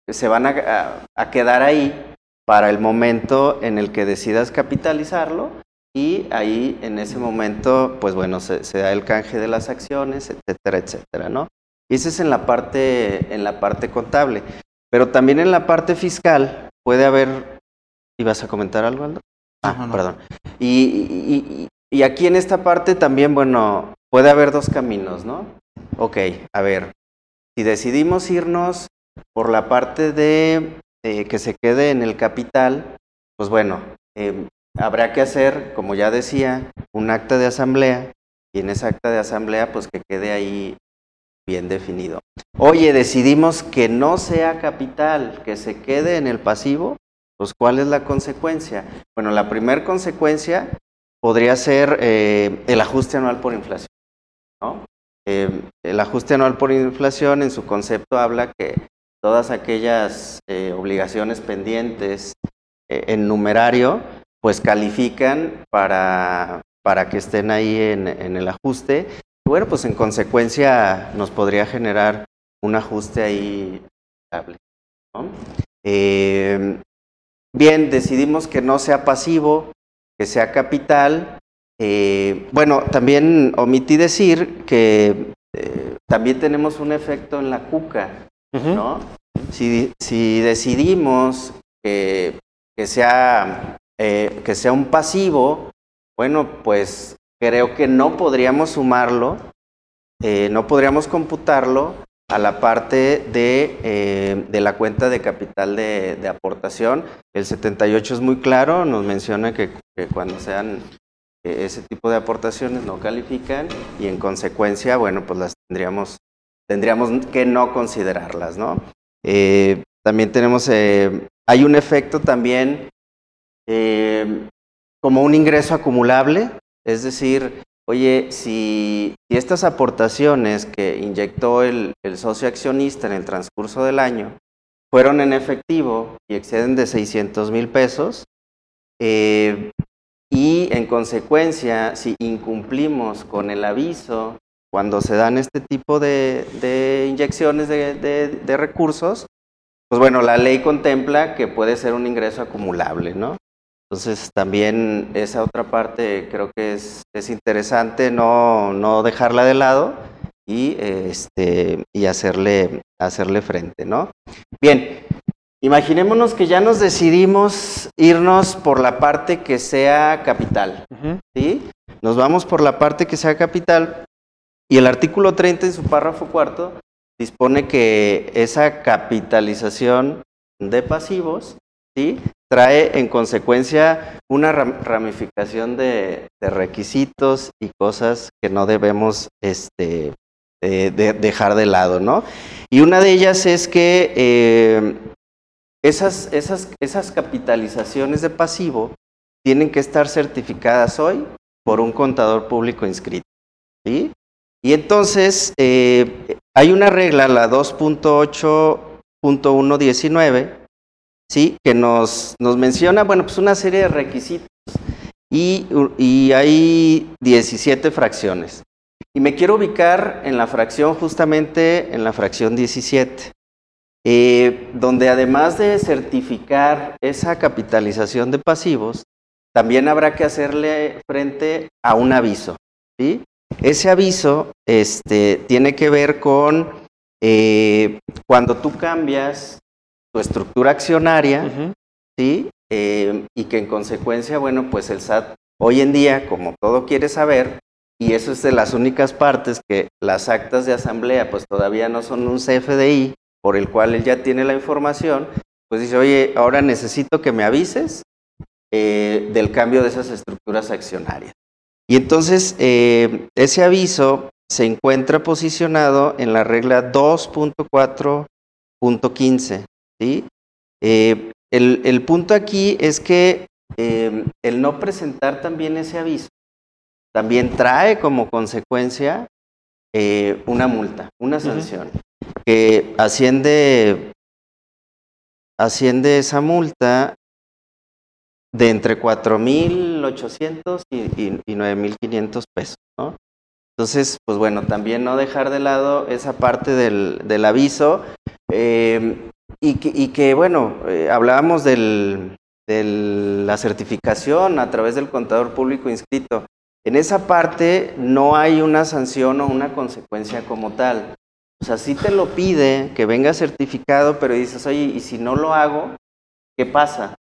se van a, quedar ahí para el momento en el que decidas capitalizarlo y ahí en ese momento, pues bueno, se, se da el canje de las acciones, etcétera, etcétera, ¿no? Y ese es en la parte, en la parte contable. Pero también en la parte fiscal puede haber. ¿Ibas a comentar algo, Aldo? Ah, perdón. Y, y, aquí en esta parte también, bueno, puede haber dos caminos, ¿no? Ok, a ver. Si decidimos irnos por la parte de eh, que se quede en el capital, pues bueno, eh, habrá que hacer, como ya decía, un acta de asamblea y en esa acta de asamblea, pues que quede ahí bien definido. Oye, decidimos que no sea capital, que se quede en el pasivo, pues ¿cuál es la consecuencia? Bueno, la primera consecuencia podría ser eh, el ajuste anual por inflación. Eh, el ajuste anual por inflación en su concepto habla que todas aquellas eh, obligaciones pendientes en numerario, pues califican para, para que estén ahí en, el ajuste bueno, pues en consecuencia nos podría generar un ajuste ahí. Eh, bien, decidimos que no sea pasivo, que sea capital. Eh, bueno, también omití decir que eh, también tenemos un efecto en la cuca, ¿no? Si, decidimos que, que, sea, que sea un pasivo, bueno, pues creo que no podríamos sumarlo, eh, no podríamos computarlo a la parte de, eh, de la cuenta de capital de, aportación. El 78 es muy claro, nos menciona que, cuando sean eh, ese tipo de aportaciones no califican y en consecuencia, bueno, pues las tendríamos, tendríamos que no considerarlas, ¿no? también tenemos, hay un efecto también como un ingreso acumulable, es decir, oye, si, estas aportaciones que inyectó el, socio accionista en el transcurso del año fueron en efectivo y exceden de 600 mil pesos, eh, y en consecuencia, si incumplimos con el aviso cuando se dan este tipo de, inyecciones de, recursos, pues bueno, la ley contempla que puede ser un ingreso acumulable, ¿no? Entonces también esa otra parte creo que es, es interesante no, no, dejarla de lado y, este, y hacerle, hacerle frente, ¿no? Bien, imaginémonos que ya nos decidimos irnos por la parte que sea capital, ¿sí? Nos vamos por la parte que sea capital y el artículo 30 en su párrafo cuarto dispone que esa capitalización de pasivos, ¿sí? trae en consecuencia una ramificación de, requisitos y cosas que no debemos este, dejar de lado, ¿no? Y una de ellas es que eh, esas, esas, esas capitalizaciones de pasivo tienen que estar certificadas hoy por un contador público inscrito. Y entonces eh, hay una regla, la 2.8.119, ¿sí? que nos, nos menciona, bueno, pues una serie de requisitos y, y hay 17 fracciones. Y me quiero ubicar en la fracción, justamente en la fracción 17, eh, donde además de certificar esa capitalización de pasivos, también habrá que hacerle frente a un aviso. ¿sí? Ese aviso este, tiene que ver con eh, cuando tú cambias tu estructura accionaria, ¿sí? eh, y que en consecuencia, bueno, pues el SAT hoy en día, como todo quiere saber, y eso es de las únicas partes que las actas de asamblea pues todavía no son un CFDI por el cual él ya tiene la información, pues dice, oye, ahora necesito que me avises eh, del cambio de esas estructuras accionarias. Y entonces eh, ese aviso se encuentra posicionado en la regla 2.4.15. ¿sí? Eh, el, el, punto aquí es que el no presentar también ese aviso también trae como consecuencia una multa, una sanción, que asciende, asciende esa multa de entre 4.800 y, y, y 9.500 pesos, ¿no? Entonces, pues bueno, también no dejar de lado esa parte del, del aviso eh, y, que, y, que, bueno, eh, hablábamos del, de la certificación a través del contador público inscrito. En esa parte no hay una sanción o una consecuencia como tal. O sea, sí te lo pide que venga certificado, pero dices, oye, ¿y si no lo hago? ¿Qué pasa?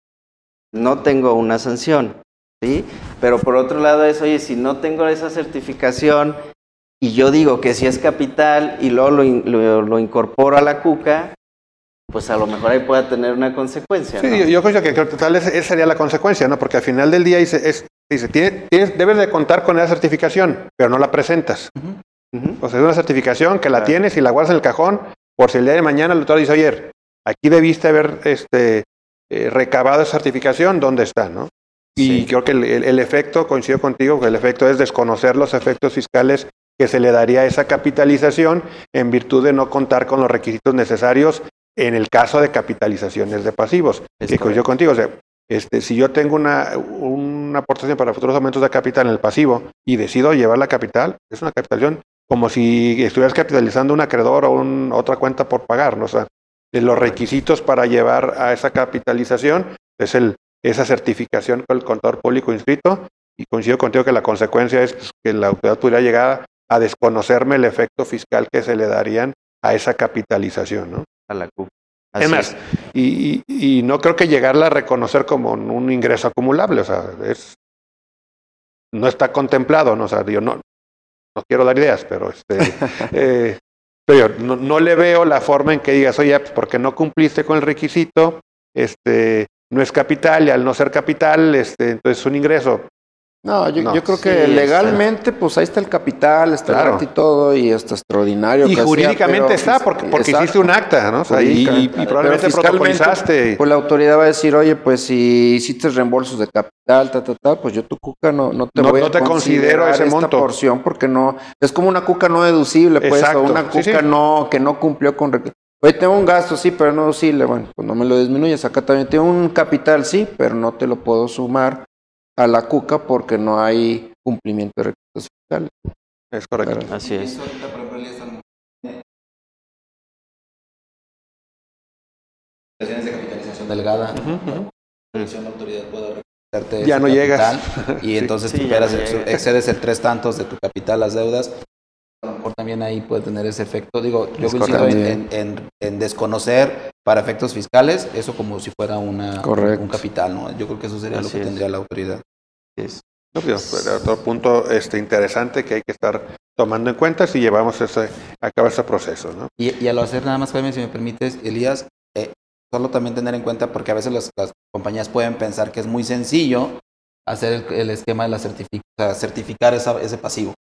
no tengo una sanción, ¿sí? Pero por otro lado es, oye, si no tengo esa certificación y yo digo que si es capital y luego lo, lo, lo incorporo a la cuca, pues a lo mejor ahí pueda tener una consecuencia. Sí, ¿no? yo, yo, creo que tal vez esa sería la consecuencia, ¿no? Porque al final del día dice, es, dice tienes, tienes, debes de contar con esa certificación, pero no la presentas. Uh -huh. Uh -huh. O sea, es una certificación que la claro. tienes y la guardas en el cajón, por si el día de mañana el doctor dice, oye, aquí debiste haber este, eh, recabado esa certificación, ¿dónde está? ¿no? Y creo que el, el, el, efecto, coincido contigo, que el efecto es desconocer los efectos fiscales que se le daría a esa capitalización en virtud de no contar con los requisitos necesarios en el caso de capitalizaciones de pasivos. Es que coincido contigo, o sea, este, si yo tengo una, una aportación para futuros aumentos de capital en el pasivo y decido llevar la capital, es una capitalización como si estuvieras capitalizando un acreedor o un, otra cuenta por pagar, ¿no? O sea, de los requisitos para llevar a esa capitalización es el, esa certificación con el contador público inscrito y coincido contigo que la consecuencia es que la autoridad pudiera llegar a desconocerme el efecto fiscal que se le darían a esa capitalización, ¿no? A la CUP. Es más, y, y, y, no creo que llegarla a reconocer como un ingreso acumulable, o sea, es, no está contemplado, ¿no? O sea, yo no, no quiero dar ideas, pero este, (laughs) eh, pero no, no, le veo la forma en que digas, oye, pues porque no cumpliste con el requisito, este, no es capital y al no ser capital, este, entonces es un ingreso. No, yo, no, yo creo que sí, legalmente, pues ahí está el capital, está claro. el y todo, y está extraordinario. Y jurídicamente sea, está, porque, porque hiciste un acta, ¿no? O sea, y, y, y, probablemente protocolizaste. Pues la autoridad va a decir, oye, pues si hiciste reembolsos de capital, ta, ta, ta, pues yo tu cuca no, no te no, voy no a te considero ese esta monto. porción porque no, es como una cuca no deducible, pues, Exacto. o una cuca sí, sí. no, que no cumplió con Oye, tengo un gasto, sí, pero no deducible. Bueno, pues no me lo disminuyes. Acá también tengo un capital, sí, pero no te lo puedo sumar a la cuca porque no hay cumplimiento de requisitos fiscales. Es correcto. Claro. Así es. de capitalización delgada, uh -huh. la autoridad puede ya no llegas (laughs) y sí. entonces sí, superas, no excedes el tres tantos de tu capital las deudas a lo mejor también ahí puede tener ese efecto digo yo es coincido en, en, en, desconocer para efectos fiscales eso como si fuera una un capital no yo creo que eso sería Así lo que es. tendría la autoridad es. No, pues, otro punto este, interesante que hay que estar tomando en cuenta si llevamos ese, a cabo ese proceso. ¿no? Y, y al hacer nada más, Jaime, si me permites, Elías, eh, solo también tener en cuenta, porque a veces las, compañías pueden pensar que es muy sencillo hacer el, el esquema de la certific certificar esa, ese pasivo.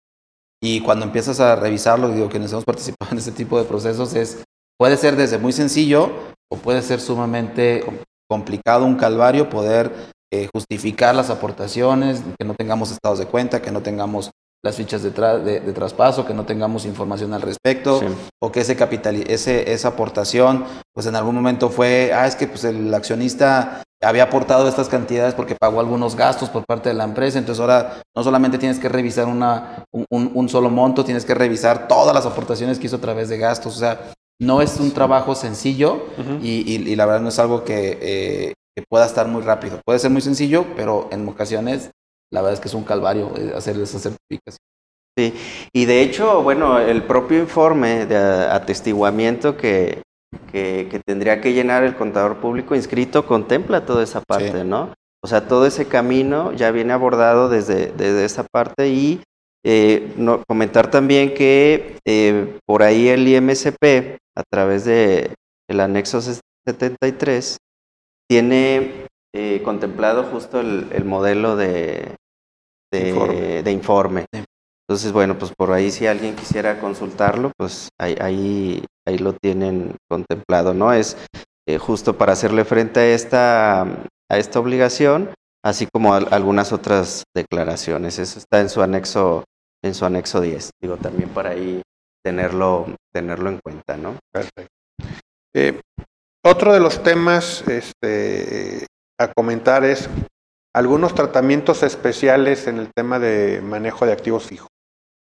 Y cuando empiezas a revisarlo, digo, quienes hemos (laughs) participado en este tipo de procesos, es puede ser desde muy sencillo o puede ser sumamente complicado, un calvario, poder eh, justificar las aportaciones, que no tengamos estados de cuenta, que no tengamos las fichas de, tra de, de traspaso, que no tengamos información al respecto, sí. o que ese capital, ese, esa aportación, pues en algún momento fue, ah, es que pues el accionista había aportado estas cantidades porque pagó algunos gastos por parte de la empresa, entonces ahora no solamente tienes que revisar una, un, un solo monto, tienes que revisar todas las aportaciones que hizo a través de gastos, o sea, no es un trabajo sencillo uh -huh. y, y, y, la verdad no es algo que, eh, que pueda estar muy rápido. Puede ser muy sencillo, pero en ocasiones la verdad es que es un calvario eh, hacer esa certificación. Sí, y de hecho, bueno, el propio informe de atestiguamiento que, que, tendría que llenar el contador público inscrito contempla toda esa parte, ¿no? O sea, todo ese camino ya viene abordado desde, desde esa parte y eh, no, comentar también que eh, por ahí el IMSP, a través de el anexo 73, tiene eh, contemplado justo el, modelo de, de informe. Entonces, bueno, pues por ahí si alguien quisiera consultarlo, pues ahí, ahí, ahí lo tienen contemplado, ¿no? Es justo para hacerle frente a esta, a esta obligación, así como algunas otras declaraciones. Eso está en su anexo en su anexo 10. Digo, también para ahí tenerlo, tenerlo en cuenta, ¿no? Perfecto. Eh, otro de los temas este, a comentar es algunos tratamientos especiales en el tema de manejo de activos fijos.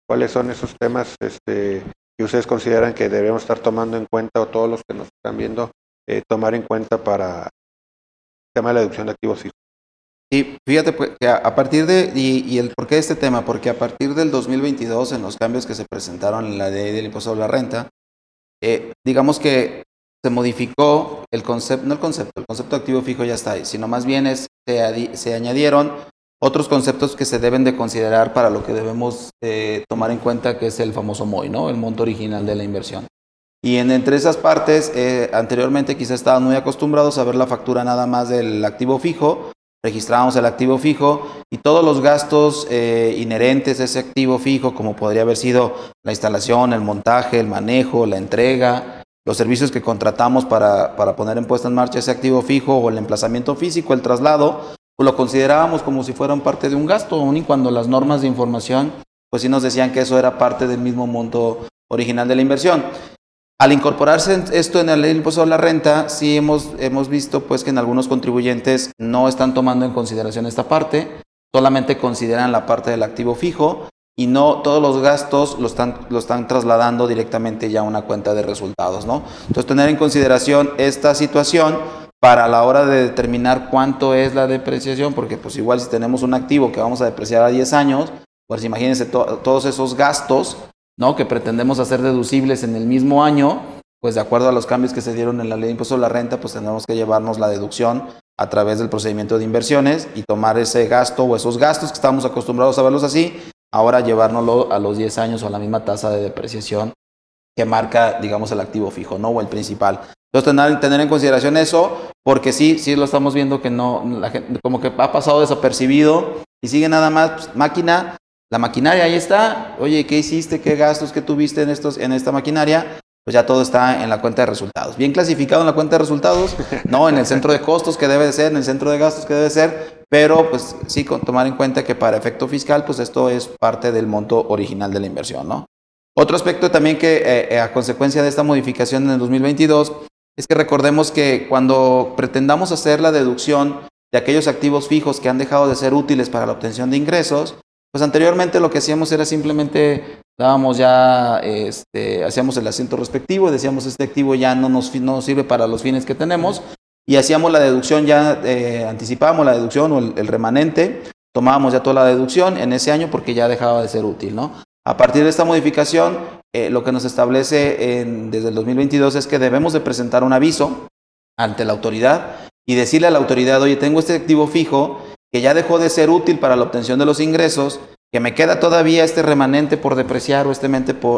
¿Cuáles son esos temas este, que ustedes consideran que debemos estar tomando en cuenta o todos los que nos están viendo eh, tomar en cuenta para el tema de la deducción de activos fijos? Y fíjate pues, que a partir de, y, el por qué este tema, porque a partir del 2022, en los cambios que se presentaron en la ley del impuesto sobre la renta, eh, digamos que se modificó el concepto, no el concepto, el concepto activo fijo ya está ahí, sino más bien es, se, se añadieron otros conceptos que se deben de considerar para lo que debemos eh, tomar en cuenta, que es el famoso MOI, ¿no? El monto original de la inversión. Y en, entre esas partes, eh, anteriormente quizá estaban muy acostumbrados a ver la factura nada más del activo fijo, registramos el activo fijo y todos los gastos eh, inherentes a ese activo fijo, como podría haber sido la instalación, el montaje, el manejo, la entrega, los servicios que contratamos para, para poner en puesta en marcha ese activo fijo o el emplazamiento físico, el traslado, pues lo considerábamos como si fueran parte de un gasto, aun y cuando las normas de información, pues sí nos decían que eso era parte del mismo monto original de la inversión. Al incorporarse esto en el impuesto a la renta, sí hemos, hemos visto pues que en algunos contribuyentes no están tomando en consideración esta parte, solamente consideran la parte del activo fijo y no todos los gastos lo están, lo están trasladando directamente ya a una cuenta de resultados, ¿no? Entonces tener en consideración esta situación para la hora de determinar cuánto es la depreciación, porque pues igual si tenemos un activo que vamos a depreciar a 10 años, pues imagínense todos esos gastos ¿no? que pretendemos hacer deducibles en el mismo año, pues de acuerdo a los cambios que se dieron en la ley de impuesto a la renta, pues tenemos que llevarnos la deducción a través del procedimiento de inversiones y tomar ese gasto o esos gastos que estamos acostumbrados a verlos así, ahora llevárnoslo a los 10 años o a la misma tasa de depreciación que marca, digamos, el activo fijo, ¿no? O el principal. Entonces, tener, en consideración eso, porque sí, sí lo estamos viendo que no, la gente, como que ha pasado desapercibido y sigue nada más pues, máquina, la maquinaria ahí está. Oye, ¿qué hiciste? ¿Qué gastos que tuviste en, estos, en esta maquinaria? Pues ya todo está en la cuenta de resultados. Bien clasificado en la cuenta de resultados, no en el centro de costos que debe de ser, en el centro de gastos que debe ser, pero pues sí con tomar en cuenta que para efecto fiscal, pues esto es parte del monto original de la inversión, ¿no? Otro aspecto también que eh, eh, a consecuencia de esta modificación en el 2022 es que recordemos que cuando pretendamos hacer la deducción de aquellos activos fijos que han dejado de ser útiles para la obtención de ingresos, pues anteriormente lo que hacíamos era simplemente dábamos ya, este, hacíamos el asiento respectivo, decíamos este activo ya no nos, no sirve para los fines que tenemos y hacíamos la deducción ya, eh, anticipábamos la deducción o el, remanente, tomábamos ya toda la deducción en ese año porque ya dejaba de ser útil, ¿no? A partir de esta modificación, eh, lo que nos establece desde el 2022 es que debemos de presentar un aviso ante la autoridad y decirle a la autoridad, oye, tengo este activo fijo que ya dejó de ser útil para la obtención de los ingresos, que me queda todavía este remanente por depreciar o este,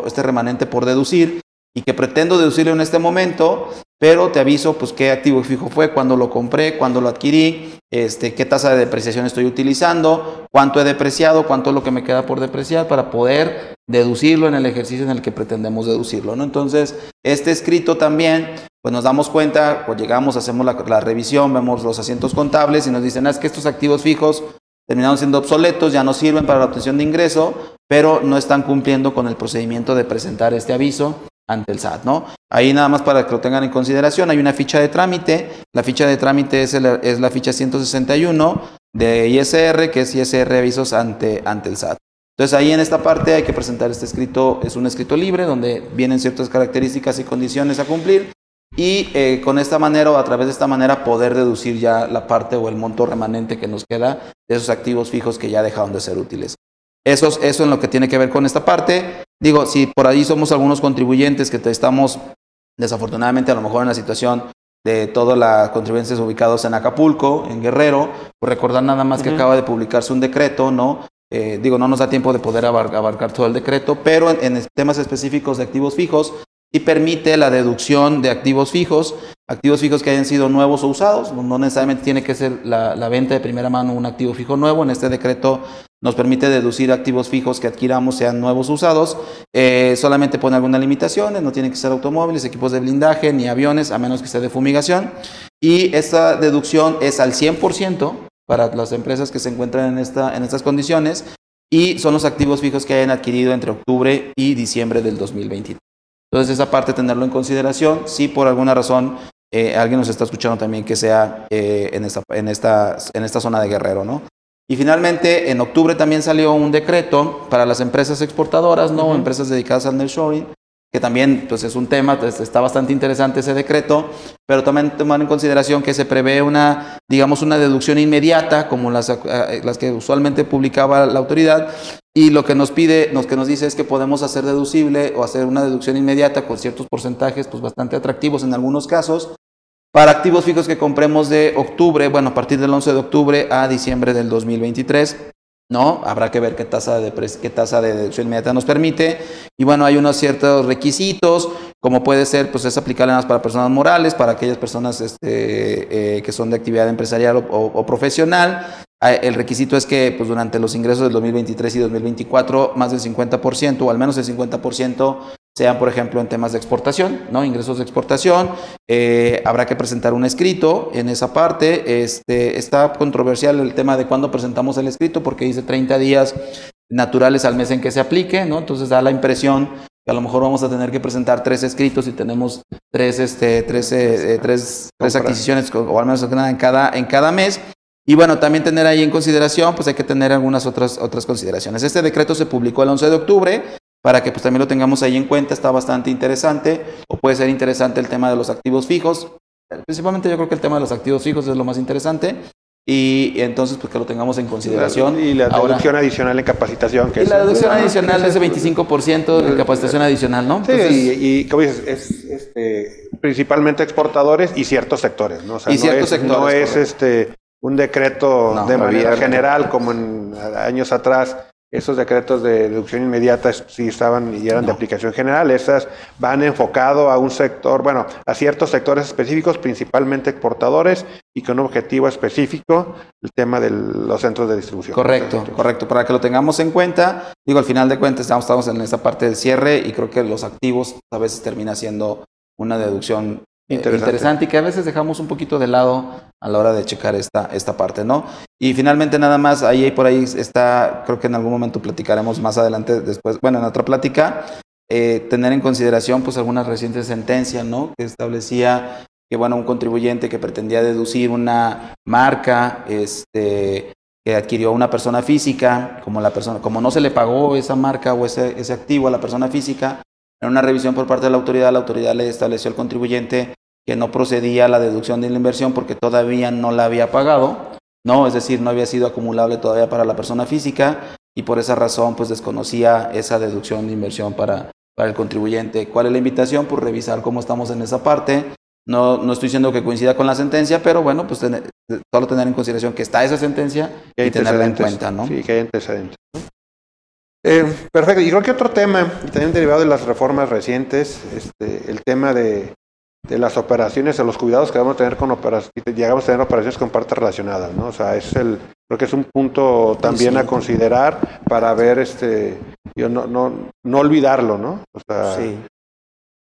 este remanente por deducir y que pretendo deducirlo en este momento, pero te aviso pues qué activo fijo fue, cuándo lo compré, cuándo lo adquirí, este, qué tasa de depreciación estoy utilizando, cuánto he depreciado, cuánto es lo que me queda por depreciar para poder deducirlo en el ejercicio en el que pretendemos deducirlo. ¿no? Entonces, este escrito también, pues nos damos cuenta, pues llegamos, hacemos la, revisión, vemos los asientos contables y nos dicen, ah, es que estos activos fijos terminaron siendo obsoletos, ya no sirven para la obtención de ingreso, pero no están cumpliendo con el procedimiento de presentar este aviso ante el SAT, ¿no? Ahí nada más para que lo tengan en consideración, hay una ficha de trámite, la ficha de trámite es, es la ficha 161 de ISR, que es ISR avisos ante, ante el SAT. Entonces ahí en esta parte hay que presentar este escrito, es un escrito libre donde vienen ciertas características y condiciones a cumplir y eh, con esta manera o a través de esta manera poder deducir ya la parte o el monto remanente que nos queda de esos activos fijos que ya dejaron de ser útiles. Eso, eso es lo que tiene que ver con esta parte. Digo, si por ahí somos algunos contribuyentes que estamos desafortunadamente a lo mejor en la situación de todas las contribuyentes ubicados en Acapulco, en Guerrero, pues recordar nada más que acaba de publicarse un decreto, ¿no? Eh, digo, no nos da tiempo de poder abarcar todo el decreto, pero en, en temas específicos de activos fijos, y permite la deducción de activos fijos, activos fijos que hayan sido nuevos o usados, no necesariamente tiene que ser la, venta de primera mano un activo fijo nuevo, en este decreto nos permite deducir activos fijos que adquiramos sean nuevos o usados, eh, solamente pone algunas limitaciones, no tiene que ser automóviles, equipos de blindaje ni aviones, a menos que sea de fumigación, y esta deducción es al 100% para las empresas que se encuentran en, esta, en estas condiciones, y son los activos fijos que hayan adquirido entre octubre y diciembre del 2023. Entonces esa parte tenerlo en consideración, si por alguna razón eh, alguien nos está escuchando también que sea eh, en, esta, en, esta, en esta zona de Guerrero, ¿no? Y finalmente, en octubre también salió un decreto para las empresas exportadoras, ¿no? Empresas dedicadas al nearshoring, que también pues, es un tema, pues, está bastante interesante ese decreto, pero también tomar en consideración que se prevé una, digamos, una deducción inmediata, como las, eh, las que usualmente publicaba la autoridad, y lo que nos pide, lo que nos dice es que podemos hacer deducible o hacer una deducción inmediata con ciertos porcentajes pues bastante atractivos en algunos casos para activos fijos que compremos de octubre, bueno, a partir del 11 de octubre a diciembre del 2023. ¿no? Habrá que ver qué tasa de, qué tasa de deducción inmediata nos permite. Y bueno, hay unos ciertos requisitos, como puede ser, pues es aplicable más para personas morales, para aquellas personas este, eh, que son de actividad empresarial o profesional. Ah, el requisito es que pues, durante los ingresos del 2023 y 2024, más del 50% o al menos el 50% sean, por ejemplo, en temas de exportación, ¿no? Ingresos de exportación. Eh, habrá que presentar un escrito en esa parte. Este, está controversial el tema de cuándo presentamos el escrito, porque dice 30 días naturales al mes en que se aplique, ¿no? Entonces da la impresión que a lo mejor vamos a tener que presentar tres escritos y tenemos tres, este, tres, eh, tres, tres adquisiciones, o al menos en cada, en cada mes. Y bueno, también tener ahí en consideración, pues hay que tener algunas otras, otras consideraciones. Este decreto se publicó el 11 de octubre, para que pues también lo tengamos ahí en cuenta, está bastante interesante, o puede ser interesante el tema de los activos fijos. Principalmente yo creo que el tema de los activos fijos es lo más interesante. Y, entonces, pues que lo tengamos en consideración. Y la deducción adicional en capacitación. Que y la deducción adicional es de 25% de capacitación adicional, ¿no? Sí, y, y, como dices, es este, principalmente exportadores y ciertos sectores, ¿no? O sea, y no ciertos es, sectores. No es este, un decreto No, de manera general como en años atrás. Esos decretos de deducción inmediata sí estaban y eran de aplicación general. Esas van enfocado a un sector, bueno, a ciertos sectores específicos, principalmente exportadores, y con un objetivo específico, el tema de los centros de distribución. Correcto, correcto, para que lo tengamos en cuenta. Digo, al final de cuentas estamos, estamos en esta parte del cierre y creo que los activos a veces termina siendo una deducción Interesante. interesante. y que a veces dejamos un poquito de lado a la hora de checar esta, esta parte, ¿no? Y finalmente nada más, ahí por ahí está, creo que en algún momento platicaremos más adelante después, bueno, en otra plática, eh, tener en consideración pues algunas recientes sentencias, ¿no? Que establecía que, bueno, un contribuyente que pretendía deducir una marca, este, que adquirió una persona física, como la persona, como no se le pagó esa marca o ese, ese activo a la persona física, en una revisión por parte de la autoridad, la autoridad le estableció al contribuyente que no procedía a la deducción de la inversión porque todavía no la había pagado, ¿no? Es decir, no había sido acumulable todavía para la persona física y por esa razón pues desconocía esa deducción de inversión para, para el contribuyente. ¿Cuál es la invitación? Pues revisar cómo estamos en esa parte. No, no estoy diciendo que coincida con la sentencia, pero bueno, pues tener- solo tener en consideración que está esa sentencia y tenerla en cuenta, ¿no? Sí, que hay antecedentes. ¿no? Eh, perfecto. Y creo que otro tema, y también derivado de las reformas recientes, este, el tema de, de las operaciones, o los cuidados que vamos a tener con operaciones, llegamos a tener operaciones con partes relacionadas, ¿no? O sea, es el, creo que es un punto también a considerar para ver, este, yo no, no, no olvidarlo, ¿no? O sea, Sí.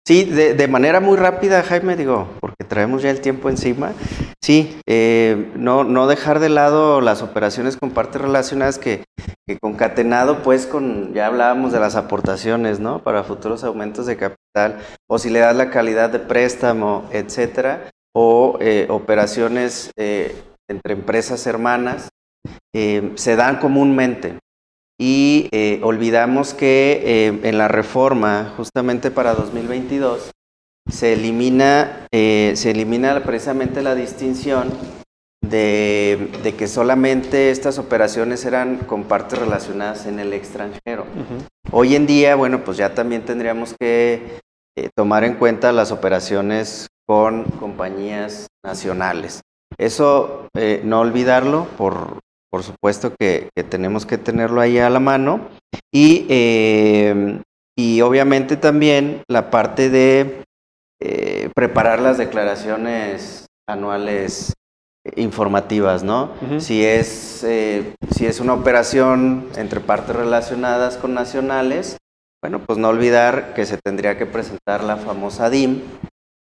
Sí, de, de manera muy rápida, Jaime, digo, porque traemos ya el tiempo encima. Sí, eh, no, no dejar de lado las operaciones con partes relacionadas que, concatenado, pues, con, ya hablábamos de las aportaciones, ¿no? Para futuros aumentos de capital, o si le das la calidad de préstamo, etcétera, o eh, operaciones eh, entre empresas hermanas, eh, se dan comúnmente y eh, olvidamos que eh, en la reforma, justamente para 2022, se elimina, eh, se elimina precisamente la distinción de, de que solamente estas operaciones eran con partes relacionadas en el extranjero. Hoy en día, bueno, pues ya también tendríamos que eh, tomar en cuenta las operaciones con compañías nacionales. Eso eh, no olvidarlo, por, por supuesto que, que, tenemos que tenerlo ahí a la mano. Y, eh, y obviamente también la parte de eh, preparar las declaraciones anuales informativas, ¿no? Uh -huh. si, es, eh, si es una operación entre partes relacionadas con nacionales, bueno, pues no olvidar que se tendría que presentar la famosa DIM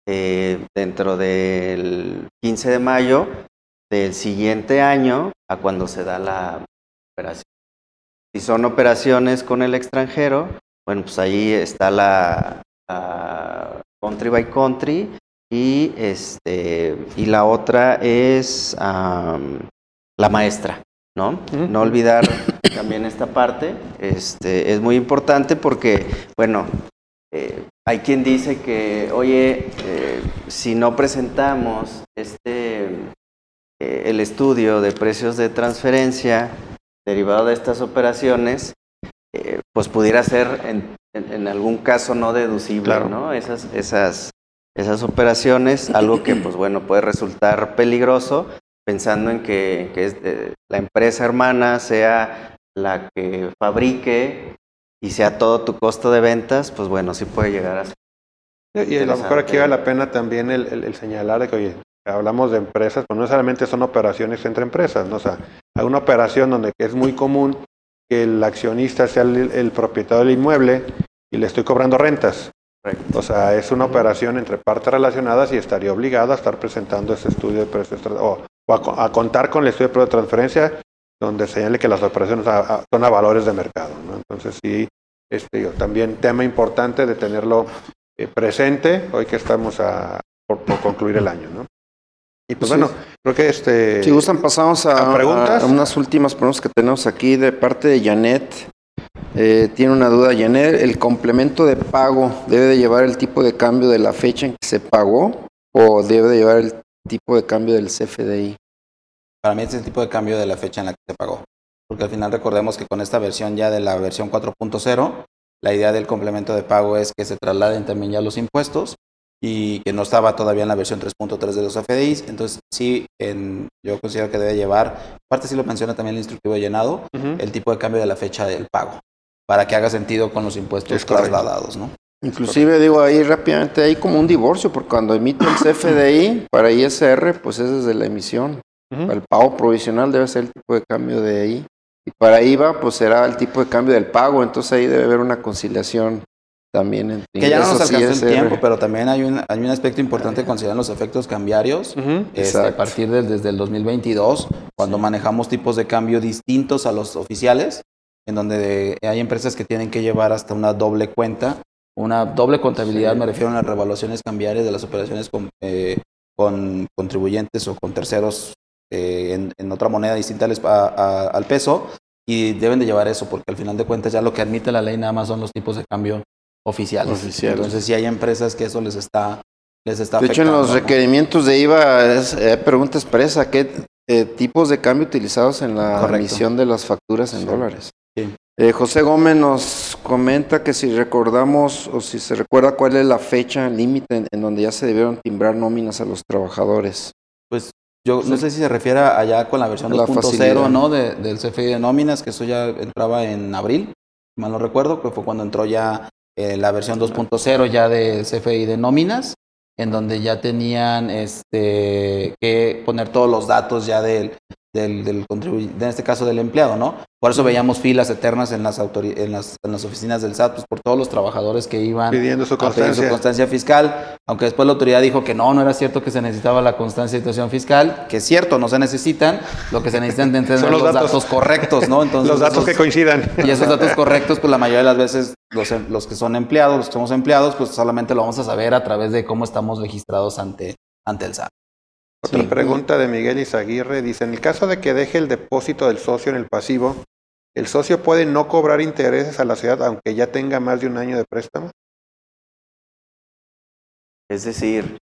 eh, dentro del 15 de mayo del siguiente año a cuando se da la operación. Si son operaciones con el extranjero, bueno, pues ahí está la, la country by country y este y la otra es um, la maestra, ¿no? Uh -huh. No olvidar también esta parte, este es muy importante porque, bueno, eh, hay quien dice que, oye, eh, si no presentamos este eh, el estudio de precios de transferencia derivado de estas operaciones, pues pudiera ser en, en, en, algún caso no deducible, claro. ¿no? Esas, esas esas operaciones, algo que pues bueno puede resultar peligroso pensando en que, que es de, la empresa hermana sea la que fabrique y sea todo tu costo de ventas, pues bueno, sí puede llegar a ser. Y a lo mejor aquí vale la pena también el, el, el señalar de que, oye, hablamos de empresas, pues no necesariamente son operaciones entre empresas, ¿no? O sea, hay una operación donde es muy común que el accionista sea el, el propietario del inmueble y le estoy cobrando rentas. O sea, es una operación entre partes relacionadas y estaría obligado a estar presentando ese estudio de precios o, o a, a, contar con el estudio de precios de transferencia donde señale que las operaciones a, a, son a valores de mercado. ¿no? Entonces, sí, este, también tema importante de tenerlo eh, presente hoy que estamos a, por, por, concluir el año. ¿no? Y pues sí. bueno, creo que este... Si gustan, pasamos a unas últimas preguntas que tenemos aquí de parte de Janet. Eh, tiene una duda, Janet, ¿el complemento de pago debe de llevar el tipo de cambio de la fecha en que se pagó o debe de llevar el tipo de cambio del CFDI? Para mí es el tipo de cambio de la fecha en la que se pagó, porque al final recordemos que con esta versión ya de la versión 4.0, la idea del complemento de pago es que se trasladen también ya los impuestos y que no estaba todavía en la versión 3.3 de los FDIs, entonces sí, en, yo considero que debe llevar, aparte sí lo menciona también el instructivo de llenado, uh -huh. el tipo de cambio de la fecha del pago para que haga sentido con los impuestos trasladados, ¿no? Inclusive digo ahí rápidamente, hay como un divorcio, porque cuando emite el CFDI para ISR, pues es desde la emisión. Uh -huh. El pago provisional debe ser el tipo de cambio de ahí. Y para IVA, pues será el tipo de cambio del pago. Entonces ahí debe haber una conciliación también entre Que ya no nos alcanzó el tiempo, pero también hay un, hay un aspecto importante considerar los efectos cambiarios. Uh -huh. este, a partir del, desde el 2022, cuando sí. manejamos tipos de cambio distintos a los oficiales, en donde hay empresas que tienen que llevar hasta una doble cuenta, una doble contabilidad, sí. me refiero a las revaluaciones cambiarias de las operaciones con, eh, con contribuyentes o con terceros eh, en, en, otra moneda distinta al, a, a, al, peso, y deben de llevar eso, porque al final de cuentas ya lo que admite la ley nada más son los tipos de cambio oficiales. oficiales. Entonces sí hay empresas que eso les está... Les está de hecho, en los ¿no? requerimientos de IVA es eh, pregunta expresa, ¿qué eh, tipos de cambio utilizados en la Correcto. emisión de las facturas en sí. dólares? Eh, José Gómez nos comenta que si recordamos o si se recuerda cuál es la fecha límite en, en, donde ya se debieron timbrar nóminas a los trabajadores. Pues yo no sé si se refiere allá con la versión 2.0 ¿no? De, del CFI de nóminas, que eso ya entraba en abril, mal no recuerdo, que fue cuando entró ya eh, la versión 2.0 ya del CFI de nóminas, en donde ya tenían este, que poner todos los datos ya del, del, del contribuyente, en este caso del empleado, ¿no? Por eso veíamos filas eternas en las, en las, en las oficinas del SAT, pues por todos los trabajadores que iban pidiendo su constancia. a pedir su constancia fiscal, aunque después la autoridad dijo que no, no era cierto que se necesitaba la constancia de situación fiscal, que es cierto, no se necesitan, lo que se necesitan es tener los, los datos, datos, correctos, ¿no? (laughs) Entonces, los datos esos, que coincidan. Y esos datos correctos, pues la mayoría de las veces los, los que son empleados, los que somos empleados, pues solamente lo vamos a saber a través de cómo estamos registrados ante, ante el SAT. Otra sí. pregunta de Miguel Izaguirre dice, en el caso de que deje el depósito del socio en el pasivo, ¿el socio puede no cobrar intereses a la ciudad aunque ya tenga más de un año de préstamo? Es decir,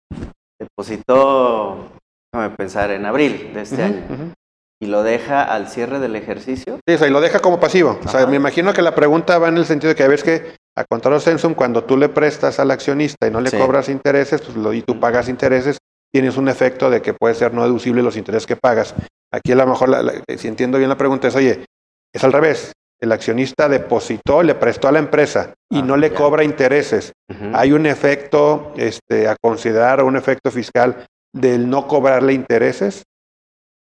depositó, déjame pensar, en abril de este uh -huh, año. Uh -huh. ¿Y lo deja al cierre del ejercicio? Sí, o sea, y lo deja como pasivo. Ajá. O sea, me imagino que la pregunta va en el sentido de que a veces que a contrario sensum, cuando tú le prestas al accionista y no le Sí. cobras intereses, pues lo, y tú pagas intereses, tienes un efecto de que puede ser no deducible los intereses que pagas. Aquí a lo mejor, la- la- si entiendo bien la pregunta, es, oye, es al revés. El accionista depositó, le prestó a la empresa y Ah, no le cobra intereses. Hay un efecto este, a considerar, un efecto fiscal del no cobrarle intereses.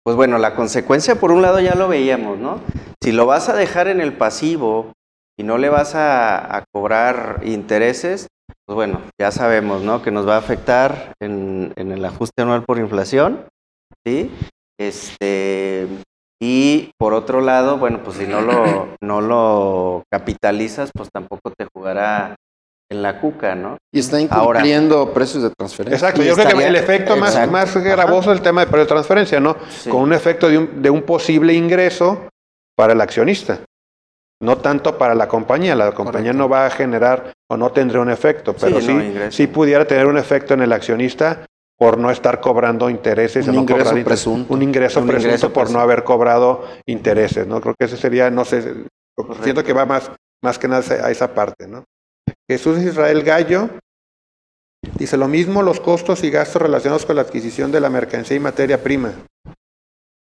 Pues bueno, la consecuencia por un lado ya lo veíamos, ¿no? Si lo vas a dejar en el pasivo y no le vas a, a cobrar intereses, pues bueno, ya sabemos, ¿no? Que nos va a afectar en, en el ajuste anual por inflación, ¿sí? Este, y por otro lado, bueno, pues si no lo, no lo capitalizas, pues tampoco te jugará en la cuca, ¿no? Y está Ahora- incumpliendo precios de transferencia. Exacto, yo creo que el efecto más, Exacto. más gravoso es el tema de precio de transferencia, ¿no? Sí. Con un efecto de un, de un posible ingreso para el accionista. No tanto para la compañía. La compañía Correcto. no va a generar o no tendría un efecto, pero sí, sí pudiera tener un efecto en el accionista por no estar cobrando intereses. Un no ingreso cobrar presunto. Un ingreso Un presunto ingreso por no haber cobrado intereses, ¿no? Creo que ese sería, no sé, siento que va más, más que nada a esa parte, ¿no? Jesús Israel Gallo dice lo mismo los costos y gastos relacionados con la adquisición de la mercancía y materia prima.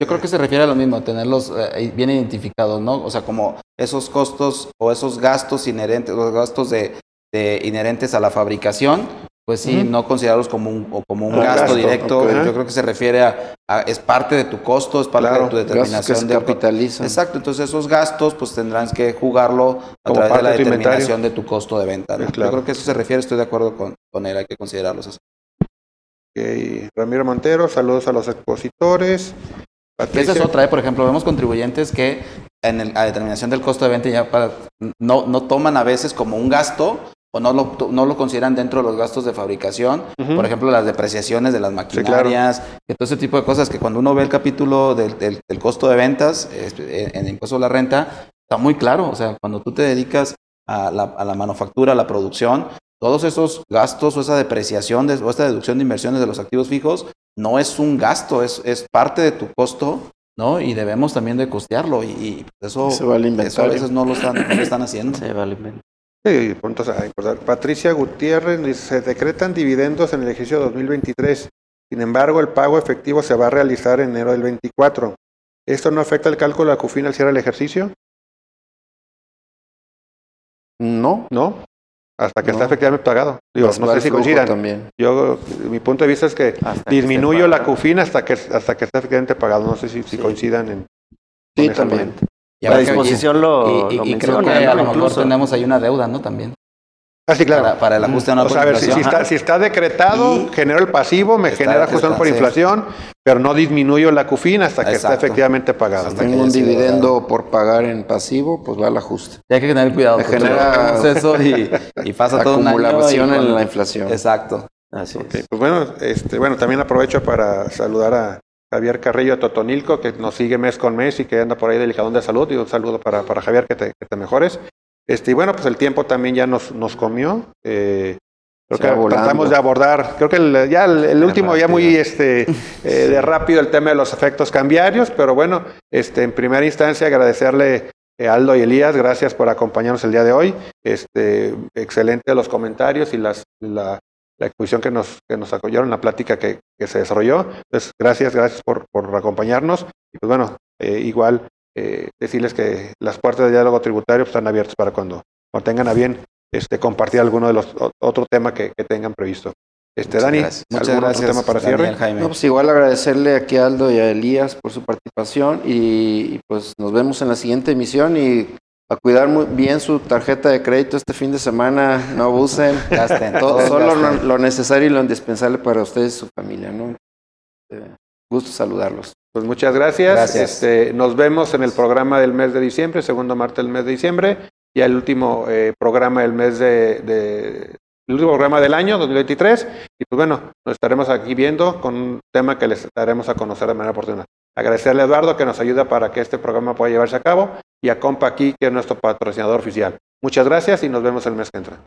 Yo creo que se refiere a lo mismo, tenerlos eh, bien identificados, ¿no? O sea, como esos costos o esos gastos inherentes, los gastos de, de inherentes a la fabricación, pues sí, no considerarlos como un, o como un Ah, gasto, gasto, directo. Yo creo que se refiere a, a- es parte de tu costo, es parte Claro, de tu determinación se de capitalizan. Exacto, entonces esos gastos pues tendrán que jugarlo a Como través de la de tu inventario. determinación de tu costo de venta. ¿no? Claro. Yo creo que eso se refiere, estoy de acuerdo con, con él, hay que considerarlos así. Ok, Ramiro Montero, saludos a los expositores. Esa Patricia, es otra, ¿eh? por ejemplo, vemos contribuyentes que en el- la determinación del costo de venta ya para- no, no toman a veces como un gasto o no lo, no lo consideran dentro de los gastos de fabricación. Por ejemplo, las depreciaciones de las maquinarias, que todo ese tipo de cosas que cuando uno ve el capítulo del, del- del costo de ventas eh, en el impuesto a la renta, está muy claro. O sea, cuando tú te dedicas a la, a la manufactura, a la producción, todos esos gastos o esa depreciación de- o esta deducción de inversiones de los activos fijos no es un gasto, es, es parte de tu costo, ¿no? Y debemos también de costearlo y, y eso, Se va al eso a inventario. veces no lo están, no lo están haciendo. Se vale menos. Sí, puntos a. Patricia Gutiérrez dice, se decretan dividendos en el ejercicio 2023. Sin embargo, el pago efectivo se va a realizar en enero del 24. ¿Esto no afecta el cálculo de la CUFIN al cierre del ejercicio? No. No. Hasta que No. está efectivamente pagado. Digo, Pues no sé si coincidan. También. Yo, mi punto de vista es que Hasta que disminuyo esté la. CUFIN hasta que, hasta que está efectivamente pagado. No sé si, si Sí. coincidan en... Sí, también. Y La que- disposición lo, y, y- lo y creo que a lo mejor Incluso. tenemos ahí una deuda, ¿no? También. Ah, sí, claro. Para, para el ajuste anual O por sea, a ver, si, está, si está decretado, Y- genero el pasivo, me Está- genera ajuste está, por sí. inflación, pero no disminuyo la CUFIN hasta que está Exacto. efectivamente pagado. Hasta Tengo un dividendo por pagar en pasivo, pues va al ajuste. Y hay que tener cuidado. Me genera- eso y, y pasa todo un año. y Acumulación en la inflación. Exacto. Así Ok, es. pues bueno, este, bueno, también aprovecho para saludar a Javier Carrillo Totonilco, que nos sigue mes con mes y que anda por ahí delicadón de salud. Y un saludo para, para Javier, que te, que te mejores. Este, y bueno, pues el tiempo también ya nos, nos comió. Eh, creo que volando. tratamos de abordar, creo que el, ya el, el último ya muy este, (laughs) eh, de rápido el tema de los efectos cambiarios, pero bueno, este, en primera instancia agradecerle eh, Aldo y Elías, gracias por acompañarnos el día de hoy. Este, excelente los comentarios y las, la, la exposición que nos, que nos acogió la plática que, que se desarrolló. Entonces, gracias, gracias por, por acompañarnos. Y pues bueno, eh, igual eh, decirles que las puertas de diálogo tributario están abiertas para cuando, cuando tengan a bien este, compartir alguno de los o- otro tema que, que tengan previsto. Este, Muchas Dani, gracias. Muchas ¿algún gracias, otro tema para Daniel, cierre? Jaime. No, pues igual agradecerle aquí a Aldo y a Elías por su participación y, y, pues nos vemos en la siguiente emisión y a cuidar muy bien su tarjeta de crédito este fin de semana, no abusen, (laughs) Gasten, Todo- solo lo necesario y lo indispensable para ustedes y su familia, ¿no? Eh, gusto saludarlos. Pues muchas gracias. Gracias. Este, nos vemos en el programa del mes de diciembre, segundo martes del mes de diciembre, y el último eh, programa del mes de, de- el último programa del año 2023. Y pues bueno, nos estaremos aquí viendo con un tema que les daremos a conocer de manera oportuna. Agradecerle a Eduardo que nos ayuda para que este programa pueda llevarse a cabo y a Compa aquí, que es nuestro patrocinador oficial. Muchas gracias y nos vemos el mes que entra.